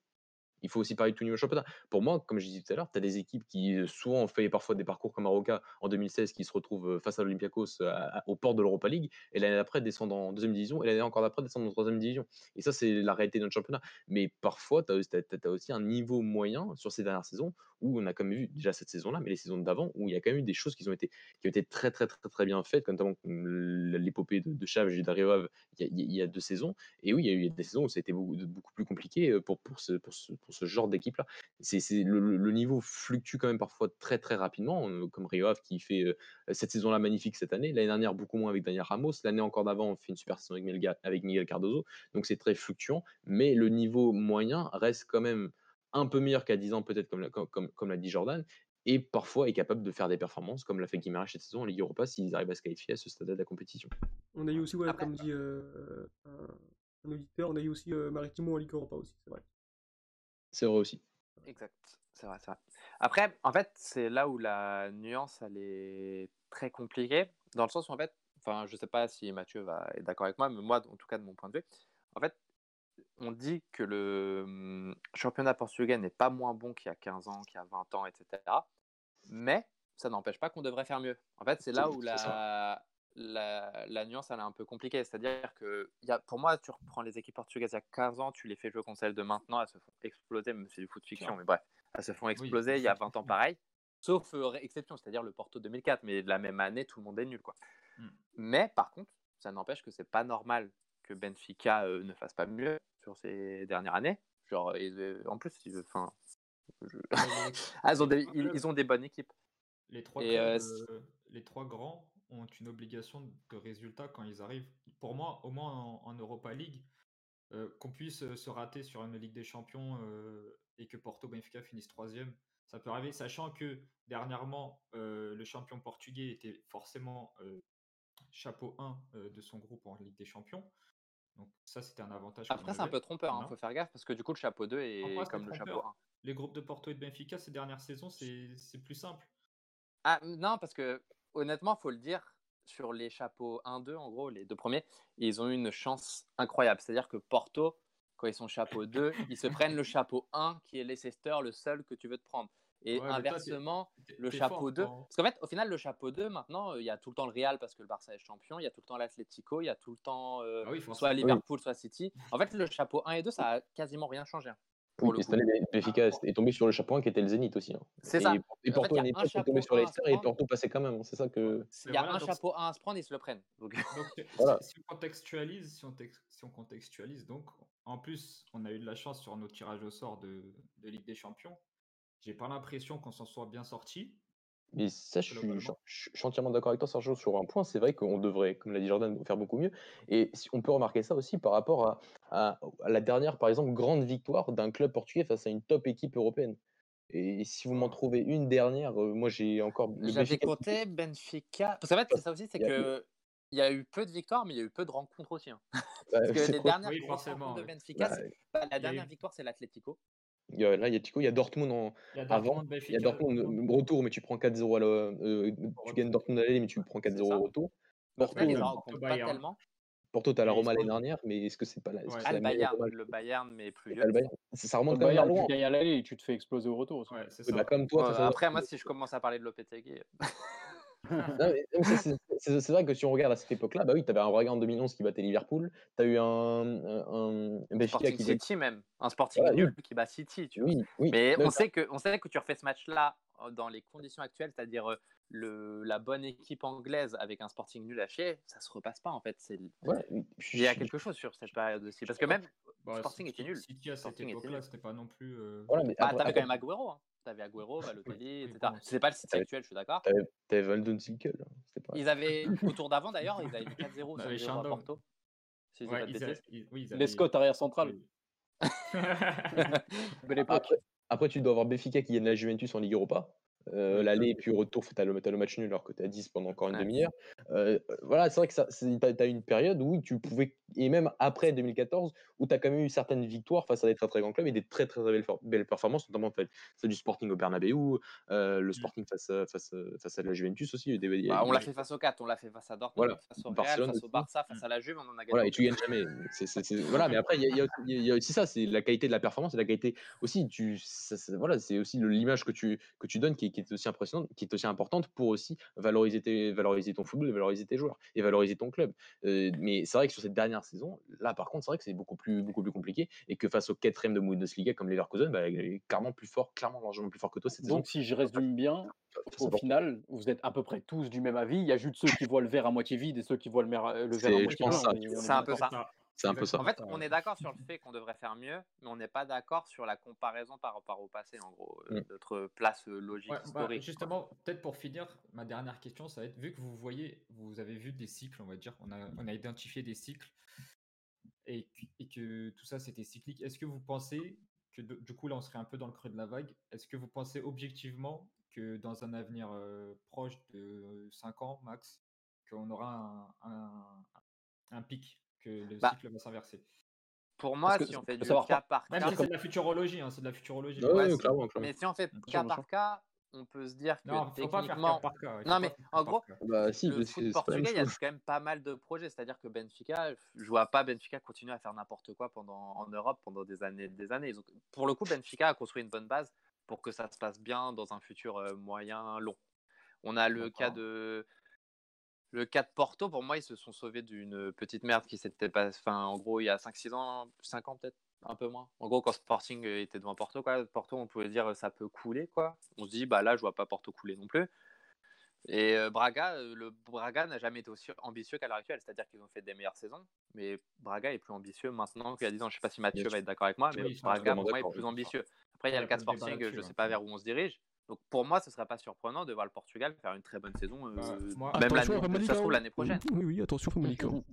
Il faut aussi parler de tout niveau championnat. Pour moi, comme je disais tout à l'heure, tu as des équipes qui euh, souvent ont fait parfois des parcours comme Aroca en 2016 qui se retrouvent euh, face à l'Olympiakos euh, aux portes de l'Europa League et l'année d'après descendent en deuxième division et l'année encore d'après descendent en troisième division. Et ça, c'est la réalité de notre championnat. Mais parfois, tu as, aussi un niveau moyen sur ces dernières saisons où on a comme vu déjà cette saison-là, mais les saisons d'avant, où il y a quand même eu des choses qui ont été, qui ont été très, très, très, très bien faites, notamment l'épopée de, de Chaves et d'Ariov il, y a- deux saisons. Et oui, il y a eu des saisons où ça a été beaucoup, beaucoup plus compliqué pour, pour, pour, ce, pour ce genre d'équipe-là. C'est, c'est, le, le niveau fluctue quand même parfois très, très rapidement, euh, comme Rio Ave qui fait euh, cette saison-là magnifique cette année. L'année dernière, beaucoup moins avec Daniel Ramos. L'année encore d'avant, on fait une super saison avec Miguel, avec Miguel Cardozo. Donc c'est très fluctuant. Mais le niveau moyen reste quand même un peu meilleur qu'à 10 ans, peut-être, comme, l'a- comme, comme, comme l'a dit Jordan, et parfois est capable de faire des performances, comme l'a fait Guimaraes cette saison en Ligue Europa, s'ils arrivent à se qualifier à ce stade de la compétition. On a eu aussi, ouais, Après- comme dit euh, un, un auditeur, on a eu aussi euh, Maritimo en Ligue Europa aussi, c'est vrai. C'est vrai aussi. Exact, c'est vrai, c'est vrai. Après, en fait, c'est là où la nuance, elle est très compliquée, dans le sens où, en fait, enfin, je sais pas si Mathieu va être d'accord avec moi, mais moi, en tout cas, de mon point de vue, en fait, on dit que le hum, championnat portugais n'est pas moins bon qu'il y a 15 ans, qu'il y a 20 ans, etc. Mais ça n'empêche pas qu'on devrait faire mieux. En fait, c'est là où la, la, la nuance, elle est un peu compliquée. C'est-à-dire que, il y a, pour moi, tu reprends les équipes portugaises il y a 15 ans, tu les fais jouer contre celles de maintenant, elles se font exploser, même c'est du foot fiction, mais bref, elles se font exploser il y a 20 ans pareil. Sauf euh, exception, c'est-à-dire le Porto 2004, mais la même année, tout le monde est nul. Quoi. Mm. Mais par contre, ça n'empêche que c'est pas normal que Benfica euh, ne fasse pas mieux sur ces dernières années. Genre, ils, euh, en plus, ils, enfin, je- Ah, ils, ont des, ils, ils ont des bonnes équipes. Les trois, Et, clubs, les trois grands ont une obligation de résultat quand ils arrivent. Pour moi, au moins en, en Europa League, euh, qu'on puisse euh, se rater sur une Ligue des Champions euh, et que Porto Benfica finisse troisième, ça peut arriver, sachant que dernièrement, euh, le champion portugais était forcément chapeau 1 euh, de son groupe en Ligue des Champions. Donc ça, c'était un avantage. Après, c'est un peu trompeur, il Non. faut faire gaffe parce que du coup, le chapeau 2 est comme le chapeau 1. Les groupes de Porto et de Benfica, ces dernières saisons, c'est c'est plus simple. Ah, non, parce que honnêtement, faut le dire, sur les chapeaux 1-2, en gros, les deux premiers, ils ont eu une chance incroyable. C'est-à-dire que Porto, quand ils sont chapeau 2, ils se prennent le chapeau 1 qui est Leicester, le seul que tu veux te prendre. Et Ouais, toi, inversement, le chapeau fort 2. quand- Parce qu'en fait, au final, le chapeau 2, maintenant, euh, il y a tout le temps le Real parce que le Barça est champion, il y a tout le temps l'Atlético, il y a tout le temps euh, Ah oui, soit. Liverpool, soit City. En fait, le chapeau 1 et 2, ça a quasiment rien changé. Pour Oui, le et année, Benfica est tombé sur le chapeau 1 qui était le Zénith aussi. hein. C'est Et, ça. et En fait, Porto il y à a une un époque est chapeau tombé sur 1 à Leicester se et. Porto passait quand même. hein. C'est ça que. Il y a voilà, un chapeau 1 à se prendre, ils se le prennent. Donc, Donc, si- Voilà. si, on contextualise, si on, tex- si on contextualise, donc, en plus, on a eu de la chance sur nos tirages au sort de, de Ligue des Champions. J'ai pas l'impression qu'on s'en soit bien sorti. Mais ça, je suis, Globalement. je, je suis entièrement d'accord avec toi, Sergio, sur un point. C'est vrai qu'on devrait, comme l'a dit Jordan, faire beaucoup mieux. Et si- on peut remarquer ça aussi par rapport à, à- à la dernière, par exemple, grande victoire d'un club portugais face à une top équipe européenne. Et si vous m'en trouvez une dernière, euh, moi j'ai encore le J'avais compté Benfica. Parce qu'en fait, c'est ça aussi, c'est Il y a- que il y a eu peu de victoires, mais il y a eu peu de rencontres aussi. hein. bah, Parce que les quoi dernières Oui, rencontres de. Benfica, Bah, bah, la dernière eu- victoire, c'est l'Atlético. Il y a- Là, il y a Tico, il y a Dortmund en, Il y a avant. Dortmund, Il y a Dortmund Dortmund. euh, retour, mais tu prends 4-0 à euh, tu gagnes Dortmund à l'aller, mais tu Ouais, prends c'est 4-0 ça. au retour. Porto, ils Porto, euh, pas Bayern. tellement. Porto, t'as la Roma l'année dernière, mais est-ce que c'est pas la, Ouais. Ah, la le Bayern, Roma le Bayern, mais plus C'est vieux. pas le Bayern. Ça, ça remonte Le quand même Bayern, tu loin. gagnes à l'aller et tu te fais exploser au retour. Ouais, ça. bah, comme toi, Ouais, après, moi, si je commence à parler de Lopetegui, Non, mais- mais ça, c'est- c'est vrai que si on regarde à cette époque-là, bah oui, tu avais un Braga en 2011 qui battait Liverpool, tu as eu un, un, un Benfica Sporting qui City même. Un Sporting Voilà, oui. nul qui bat City, tu vois. Oui, oui. Mais Non, on sait, que, on sait que tu refais ce match-là euh, dans les conditions actuelles, c'est-à-dire euh, le, la bonne équipe anglaise avec un Sporting nul à chier, ça se repasse pas en fait. C'est- ouais, Il y a quelque chose sur cette période aussi. Parce que même Bah, Sporting était nul. City à cette Sporting était époque-là, c'était pas non plus. euh, Voilà, mais Bah, t'avais quand même Agüero. Hein. T'avais Agüero, Balotelli, etc. C'est pas le City T'avais- actuel, je suis d'accord. t'avais Valdon Silkel, hein, Ils avaient, au tour d'avant d'ailleurs, ils avaient mis 4-0 On sur avait 0 à. Porto. Si ouais, ils a- bêtises. ils- oui, ils Les avaient- Scott arrière central. Oui. Belle époque. Après, après, tu dois avoir Benfica qui gagne la Juventus en Ligue Europa. Euh, L'aller et puis au retour, tu as le, t'as le match nul alors que tu à 10 pendant encore une Ouais. demi-heure. Euh, voilà, c'est vrai que tu as, une période où tu pouvais, et même après 2014, où tu as quand même eu certaines victoires face à des très très grands clubs et des très très, belles, for- belles performances, notamment fait, celle du Sporting au Bernabeu, euh, le Sporting face, à- face, à- face à la Juventus aussi. des- Bah, on l'a fait face au 4, on l'a fait face à Dortmund, Voilà. face au Real, face au. Barça, face à la Juve, on en a gagné. Voilà, et tu gagnes jamais. C'est- c'est- c'est- voilà, mais après, il y y y a aussi ça, c'est la qualité de la performance et la qualité aussi. Tu, ça- ça- voilà, c'est aussi l'image que tu, que tu donnes qui, est- qui est aussi impressionnante, qui est aussi importante pour aussi valoriser, tes, valoriser ton football, et valoriser tes joueurs et valoriser ton club. Euh, mais c'est vrai que sur cette dernière saison, là, par contre, c'est vrai que c'est beaucoup plus, beaucoup plus compliqué et que face au quatrième de Bundesliga comme Leverkusen, bah, il est clairement plus fort, clairement largement plus fort que toi cette saison. Donc, si je résume bien, au final, vous êtes à peu près tous du même avis. Il y a juste ceux qui voient le verre à moitié vide et ceux qui voient le, mer- le verre C'est- à moitié plein. C'est un peu ça. C'est un peu ça. En fait, on est d'accord sur le fait qu'on devrait faire mieux, mais on n'est pas d'accord sur la comparaison par rapport au passé, en gros, euh, Mm. notre place euh, logique Ouais, bah, historique. justement, peut-être pour finir, ma dernière question, ça va être, vu que vous voyez, vous avez vu des cycles, on va dire, on a, on a identifié des cycles, et, que- et que tout ça c'était cyclique, est-ce que vous pensez que, du coup là on serait un peu dans le creux de la vague, est-ce que vous pensez objectivement que dans un avenir euh, proche de 5 ans max, qu'on aura un, un, un pic, que le Bah, cycle va s'inverser Pour moi, si on fait du cas par Même cas, si c'est de la futurologie, hein, c'est de la futurologie. Mais si on fait cas par cas, on peut se dire que Non, faut pas faire techniquement, cas par cas. Non, mais en gros. Bah, si, le foot portugais, il y a quand même pas mal de projets. C'est-à-dire que Benfica, je vois pas Benfica continuer à faire n'importe quoi pendant, en Europe pendant des années et des années. Ont- pour le coup, Benfica a construit une bonne base pour que ça se passe bien dans un futur euh, moyen long. On a le cas de le cas de Porto. Pour moi, ils se sont sauvés d'une petite merde qui s'était pas. Enfin, en gros, il y a 5-6 ans, 5 ans peut-être. Un peu moins. En gros, quand Sporting était devant Porto, quoi, Porto, on pouvait dire ça peut couler, quoi. On se dit, bah là, je vois pas Porto couler non plus. Et euh, Braga, euh, le Braga n'a jamais été aussi ambitieux qu'à l'heure actuelle. C'est-à-dire qu'ils ont fait des meilleures saisons, mais Braga est plus ambitieux maintenant qu'il y a 10 ans. Je sais pas si Mathieu va être d'accord avec moi, mais Oui, Braga, pour moi, est plus ambitieux. Après, il y a le cas Sporting, je sais pas vers où on se dirige. Donc pour moi, ce serait pas surprenant de voir le Portugal faire une très bonne saison, euh, Bah, moi- même Attention, l'année, Famalicão. ça se trouve l'année prochaine. Oui, oui, attention, Famalicão.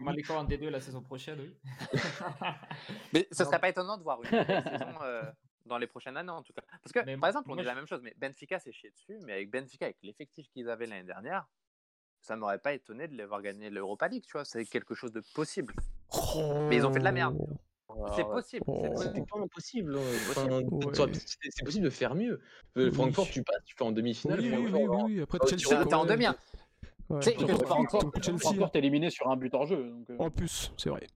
Maléco en D2 la saison prochaine, oui. Mais ce Non. serait pas étonnant de voir une saison euh, dans les prochaines années en tout cas. Parce que Mais par exemple, on moi, dit la je- même chose, mais Benfica s'est chié dessus, mais avec Benfica, avec l'effectif qu'ils avaient l'année dernière, ça m'aurait pas étonné de les voir gagner l'Europa League, tu vois. C'est quelque chose de possible. Mais ils ont fait de la merde. C'est possible. c'est. C'est possible. possible. hein. C'est possible de faire mieux. Euh, Oui. Francfort, tu passes, tu fais en demi-finale. Oui, oui, oui, oui, oui, Après, tu Chelsea. T'es en demi. hein. Francfort, est éliminé sur un but hors jeu. Euh, En plus, c'est vrai.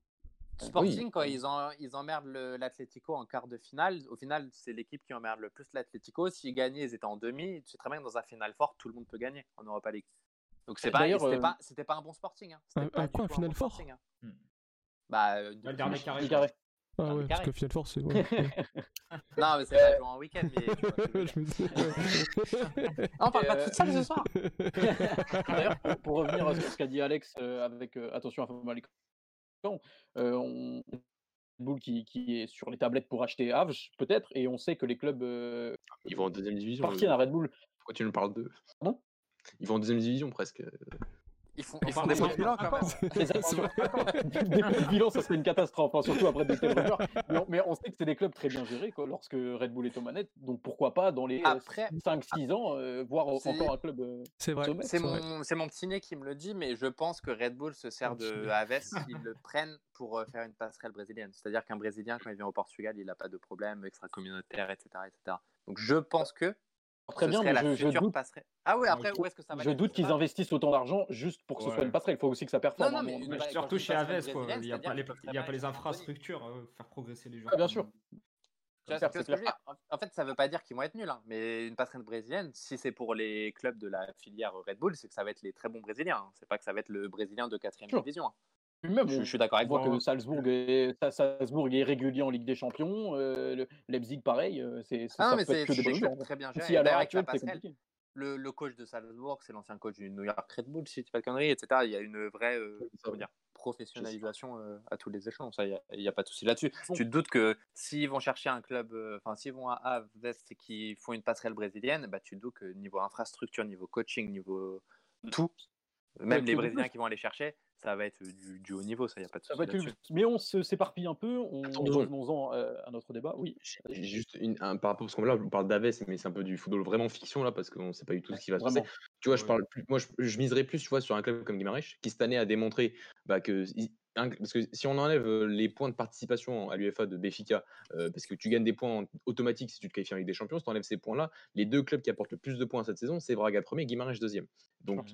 Sporting, quand ils, en, ils emmerdent le- l'Atlético en quart de finale, au final, c'est l'équipe qui emmerde le plus l'Atlético. S'ils gagnaient, ils étaient en demi. Tu sais très bien que dans un final fort, tout le monde peut gagner en Europa League. Donc c'est pas, c'était euh, pas, c'était pas un bon Sporting. Hein. C'était un- pas un du quoi, un final bon fort Sporting, hein. Hmm. Bah, euh, le dernier carré. Ah ouais, parce que Final Four, c'est. ouais, ouais. Non, mais c'est pas joué en week-end. Mais je me dis- on parle pas de euh, futsal ce soir. D'ailleurs, pour, pour revenir à ce qu'a dit Alex euh, avec euh, attention à Famalicão, euh, on Red Bull qui, qui est sur les tablettes pour acheter Avge peut-être, et on sait que les clubs euh, Ils vont en deuxième division. à Red Bull. Pourquoi tu nous parles d'eux? Pardon? Ils vont en deuxième division presque. Ils font, On ils font des de bons bilans quand même. Des bons bilans, ça serait une catastrophe, hein, surtout après de tels rumeurs. Mais on, mais on sait que c'est des clubs très bien gérés quoi, lorsque Red Bull est aux manettes, donc pourquoi pas dans les Après- 5-6 ans euh, voir encore un club. euh, C'est vrai. C'est mon, c'est mon petit nez qui me le dit, mais je pense que Red Bull se sert de. Aves s'ils le prennent pour euh, faire une passerelle brésilienne. C'est-à-dire qu'un Brésilien, quand il vient au Portugal, il n'a pas de problème extra-communautaire, etc., etc. Donc je pense que Très ce bien, mais la je, je future doute, passerelle. Ah oui, après, je- où est-ce que ça va je doute qu'ils investissent autant d'argent juste pour que ce soit une passerelle. Il faut aussi que ça performe. Non, non, mais pa- quand Surtout chez Aves, Il n'y a, pas les- y a pas infrastructures euh, faire progresser les joueurs. Ah, bien sûr. Vois, que En fait, ça veut pas dire qu'ils vont être nuls, hein, mais une passerelle brésilienne, si c'est pour les clubs de la filière Red Bull, c'est que ça va être les très bons Brésiliens. hein. C'est pas que ça va être le Brésilien de 4 Sûr. division. hein. Même, Je, suis d'accord avec toi. que Salzbourg est, Sa- Salzbourg est régulier en Ligue des Champions. euh, le Leipzig, pareil. euh, c'est, Ah ça mais c'est choses. très bien Si gérés. à l'heure actuelle, c'est passerelle, compliqué. le, le coach de Salzbourg, c'est l'ancien coach du New York Red Bull, si je dis pas de conneries, etc. Il y a une vraie euh, dire, professionnalisation euh, à tous les échelons. Ça, il n'y a, pas de souci là-dessus. Bon. Tu te doutes que s'ils vont chercher un club, euh, enfin, s'ils vont à Aves et qu'ils font une passerelle brésilienne, bah, tu te doutes que niveau infrastructure, niveau coaching, niveau tout, Même être les Brésiliens qui vont aller chercher, ça va être du, du haut niveau, ça, il n'y a pas de souci Mais on se- s'éparpille un peu, on revenons-en euh, à notre débat. Oui. Juste une, un, par rapport parce qu'on là, on parle d'Aves, mais c'est un peu du football vraiment fiction là parce qu'on ne sait pas du tout ce qui va se passer. Tu vois, je Ouais. parle plus, moi, je, je miserais plus, tu vois, sur un club comme Guimarães qui cette année a démontré bah, que parce que si on enlève les points de participation à l'UEFA de Benfica, euh, parce que tu gagnes des points en- automatiques si tu te qualifies avec des champions, si tu enlèves ces points-là, les deux clubs qui apportent le plus de points cette saison, c'est Braga premier et Guimarães deuxième. Donc,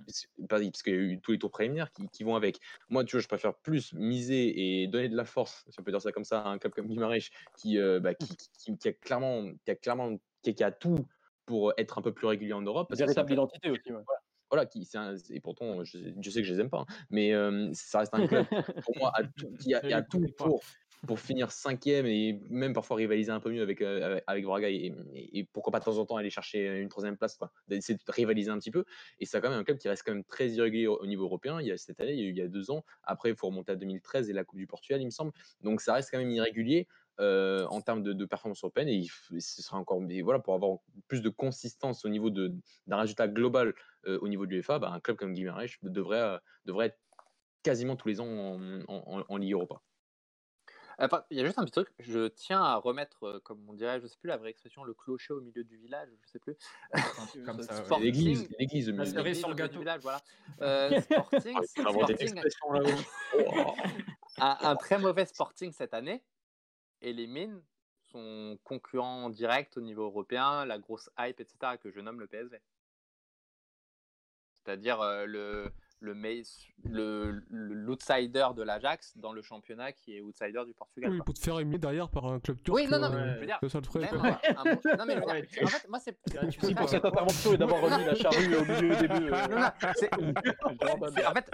parce qu'il y a eu tous les tours préliminaires qui, qui vont avec. Moi, tu vois, je préfère plus miser et donner de la force, si on peut dire ça comme ça, à un club comme Guimarães qui, euh, bah, qui, qui- qui a clairement, qui a clairement, qui, a tout pour être un peu plus régulier en Europe. parce que Véritable club- identité aussi. ouais. Voilà, qui, c'est un- et pourtant, je, je sais que je les aime pas, hein, mais euh, ça reste un club pour moi à tout, qui a, a les tout pour, pour finir cinquième et même parfois rivaliser un peu mieux avec, euh, avec- Braga et, pourquoi pas de temps en temps aller chercher une troisième place, d'essayer de rivaliser un petit peu. Et c'est quand même un club qui reste quand même très irrégulier au, au niveau européen. Il y a cette année, il y a, deux ans. Après, il faut remonter à 2013 et la Coupe du Portugal, il me semble. Donc ça reste quand même irrégulier. euh, en termes de, performance européenne et, ce sera encore voilà pour avoir plus de consistance au niveau d'un résultat global euh, au niveau de l'UEFA, bah, un club comme Guimarães devrait, euh, devrait être quasiment tous les ans en- en Ligue Europa. Enfin, il y a juste un petit truc, je tiens à remettre, euh, comme on dirait, je sais plus la vraie expression, le clocher au milieu du village, je sais plus. Comme ça, ouais. Sporting- L'église, l'église au La sur le gâteau. village, voilà. Euh, Sporting, Ah, Sporting un, un très mauvais Sporting cette année élimine son concurrent direct au niveau européen, la grosse hype, etc., que je nomme le PSV. C'est-à-dire euh, le le mei- le- le- l'outsider de l'Ajax dans le championnat qui est outsider du Portugal. Oui, quoi. pour te faire éliminer derrière par un club turc. Oui, non, non, mais euh, je veux dire, non, mais en fait, moi, c'est tu pour cette intervention et d'avoir remis la charrue au milieu des deux. euh, Non, non, en fait,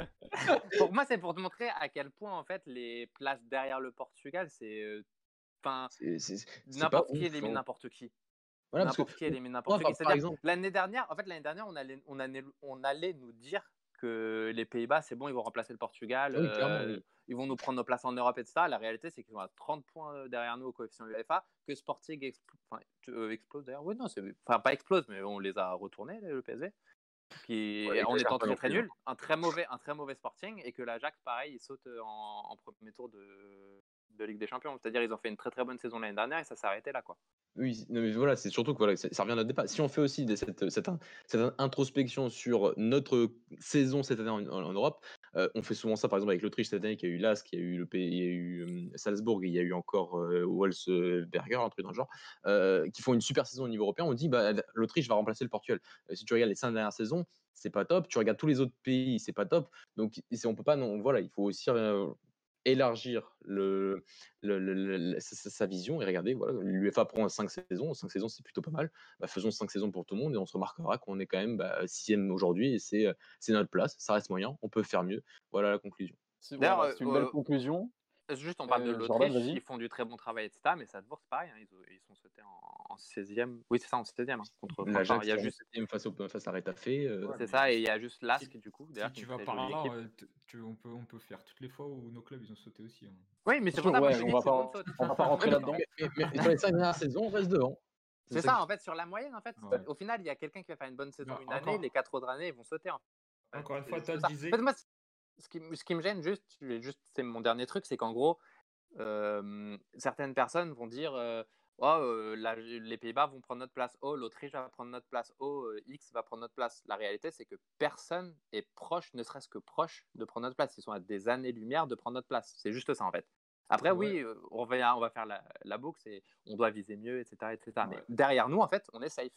pour moi, c'est pour te montrer à quel point, en fait, les places derrière le Portugal, c'est. euh, Enfin, n'importe qui élimine hein. n'importe qui. Voilà, parce que N'importe qui élimine n'importe qui. par C'est-à-dire, exemple- l'année dernière, en fait, l'année dernière, on allait, on, allait, on allait nous dire que les Pays-Bas, c'est bon, ils vont remplacer le Portugal, Oui, euh, oui. ils vont nous prendre nos places en Europe, etc. La réalité, c'est qu'ils sont à 30 points euh, derrière nous au coefficient UEFA, que Sporting expl- enfin, euh, explose d'ailleurs. Oui, non, enfin, pas explose, mais on les a retournés, le PSG. Qui, Ouais, en étant très très plus, hein. nul, un très mauvais, un très mauvais Sporting, et que l'Ajax, pareil, il saute en, en premier tour de, de Ligue des Champions. C'est-à-dire, ils ont fait une très très bonne saison l'année dernière et ça arrêté là, quoi. Oui, mais voilà, c'est surtout que ça revient à notre départ. Si on fait aussi cette, cette, in- cette in- introspection sur notre saison cette année en, Europe, euh, on fait souvent ça par exemple avec l'Autriche cette année, qui a eu Lask, y a eu, le, P- il y a eu euh, Salzbourg, il y a eu encore euh, Wolfsberger, un truc dans le genre, euh, qui font une super saison au niveau européen. On dit bah, l'Autriche va remplacer le Portugal. Si tu regardes les cinq dernières saisons, c'est pas top. Tu regardes tous les autres pays, c'est pas top. Donc on peut pas, non, voilà, il faut aussi élargir le, le- le- le- sa, vision et regardez, voilà, l'UEFA prend 5 saisons, 5 saisons c'est plutôt pas mal, bah, faisons 5 saisons pour tout le monde et on se remarquera qu'on est quand même bah, sixième aujourd'hui et c'est euh, c'est notre place, ça reste moyen, on peut faire mieux, voilà la conclusion. C'est voilà, c'est une belle euh, conclusion. Juste, on parle de Euh, l'Autriche, ils font du très bon travail, etc. Mais Salzbourg, c'est pareil, hein, ils, ont- ils sont sautés en, en 16e. Oui, c'est ça, en 16e. hein, contre il y a juste, face, au, face à Retafe, euh, Ouais, c'est mais ça, et il y a juste Lask, si- du coup. Si tu vas par là, euh, tu- on, peut, on peut faire toutes les fois où nos clubs ils ont sauté aussi. hein. Oui, mais c'est pour ça ouais, on va que c'est bon pas- de sauter. on va pas rentrer là-dedans. mais, sur les 5 dernières saisons, on reste devant. C'est ça, en fait, sur la moyenne, en fait. Au final, il y a quelqu'un qui va faire une bonne saison Non, une année, les quatre autres années, ils vont sauter. en fait. Encore une fois, toi, disais- Ce qui, m- ce qui me gêne juste, c'est mon dernier truc, c'est qu'en gros, euh, certaines personnes vont dire euh, Oh, euh, la- les Pays-Bas vont prendre notre place, oh, l'Autriche va prendre notre place, oh, X va prendre notre place. La réalité, c'est que personne est proche, ne serait-ce que proche, de prendre notre place. Ils sont à des années-lumière de prendre notre place. C'est juste ça, en fait. Après, Ouais. oui, on va, on va faire la, la boucle, c'est on doit viser mieux, etc. etc. Mais derrière nous, en fait, on est safe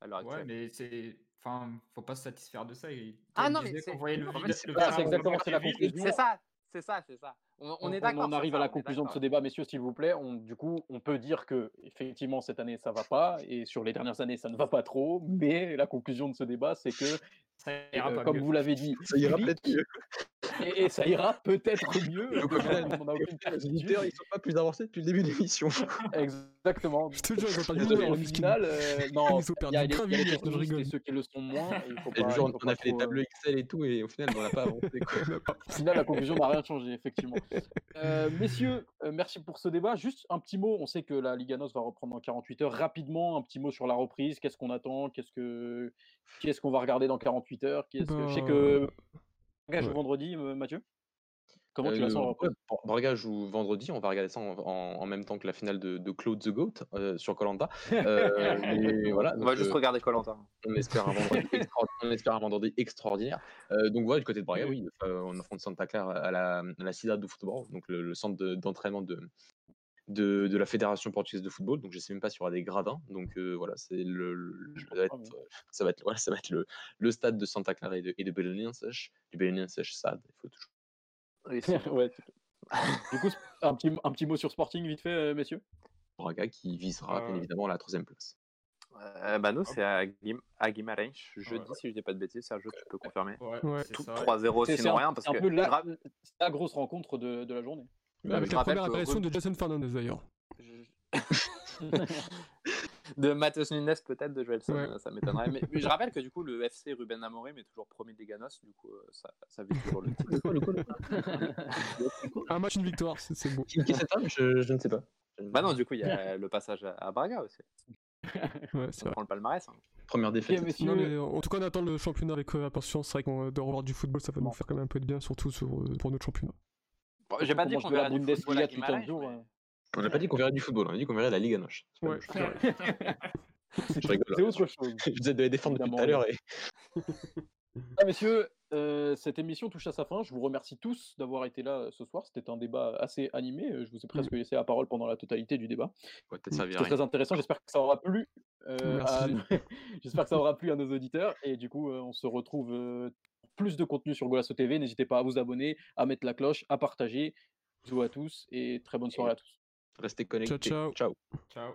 à Ouais, mais c'est. Enfin, faut pas se satisfaire de ça. Et Ah non, mais c'est- en fait, on exactement, la conclusion. C'est ça, c'est ça, c'est ça. On, on est d'accord. On arrive ça, à la conclusion de ce débat, messieurs, s'il vous plaît. On, du coup, on peut dire que effectivement cette année ça va pas et sur les dernières années ça ne va pas trop. Mais la conclusion de ce débat, c'est que, Ça ira euh, pas comme mieux. vous l'avez dit, Ça ira peut-être mieux. Et, et ça ira peut-être mieux. Donc, au final, on n'a aucune Les ils sont pas plus avancés depuis le début de l'émission. Exactement. Je te jure, ils ont perdu Désolé, une heure, au miskin. final, euh, non, Ils ont il y a perdu les, a les une heure, je et rigole. ceux qui le sont moins. et Il faut Et le pas, jour, on a fait euh, tableaux Excel et tout, et au final, on n'a pas avancé. quoi. Au final, la conclusion n'a rien changé, effectivement. Euh, messieurs, euh, merci pour ce débat. Juste un petit mot. On sait que la Liga NOS va reprendre dans 48 heures. Rapidement, un petit mot sur la reprise. Qu'est-ce qu'on attend? Qu'est-ce que qu'est-ce qu'on va regarder dans 48 heures? Qu'est-ce que... Je sais que Braga joue Ouais. vendredi, euh, Mathieu? Comment tu Euh, la sens en Braga joue vendredi, on va regarder ça en, en- en même temps que la finale de, de Claude the Goat euh, sur Colanta. mais voilà, On va juste euh, regarder Colanta. on espère un vendredi, extra- on espère un vendredi extraordinaire. Euh, donc voilà, du côté de Braga, Eh oui, euh, on affronte Santa Clara à la, à la Cidade do Football, donc le, le centre de- d'entraînement de, de, de la Fédération portugaise de football. Donc je sais même pas s'il y aura des gradins. Donc euh, voilà, c'est le, ça va être, pas, ça va être, voilà, ça va être le, le stade de Santa Clara et de, et de Belenenses, du Belenenses Stade. Il faut toujours. Oui, c'est- ouais. Du coup, un petit, un petit mot sur Sporting, vite fait, euh, messieurs? Braga qui visera bien Euh, évidemment la troisième place. Euh, bah nous, c'est à, Guim à Guimarães, jeudi, Ouais. si je dis pas de bêtises. Sergio, tu peux confirmer. Ouais, Ouais. c'est Tout ça. 3-0, C'est c'est sinon rien. Parce c'est un que peu la, la grosse rencontre de, de la journée. Avec je la rappelle première apparition de Jason Fernandez d'ailleurs. de Matheus Nunes, peut-être, de Joelson, Ouais. euh, ça m'étonnerait. Mais, mais je rappelle que du coup, le FC Ruben Amorim est toujours premier des Ganos. Du coup, euh, ça, ça vit toujours le titre. Un match, une victoire, c'est beau. Qui est cet homme? Je, je ne sais pas. Je ne- bah non, du coup, il y a le passage à, Braga aussi. Ouais, On vrai. prend le palmarès. hein. Première défaite. Messieurs. Non, mais en tout cas, on attend le championnat avec euh, impatience. C'est vrai qu'on de revoir du football, ça va nous faire quand même un peu de bien, surtout sur, euh, pour notre championnat. Bon, J'ai pas dit qu'on la verrait du football à Bundesliga depuis 15 Guimarães, jours. mais- euh. On n'a pas dit qu'on verrait du football, on a dit qu'on verrait la Ligue à Noche. Ouais. Je rigole. C'est autre chose. Je vous ai de les défendre depuis tout à l'heure. Et... Ah, messieurs, euh, cette émission touche à sa fin. Je vous remercie tous d'avoir été là euh, ce soir. C'était un débat assez animé. Euh, Je vous ai presque laissé la parole pendant la totalité du débat. Ouais, C'était très intéressant. J'espère que ça aura plu. euh, à... J'espère que ça aura plu à nos auditeurs. Et du coup, euh, on se retrouve euh, plus de contenu sur Golasso TV. N'hésitez pas à vous abonner, à mettre la cloche, à partager. Bisous à tous et très bonne soirée à tous. Restez connectés. ciao. ciao. Ciao.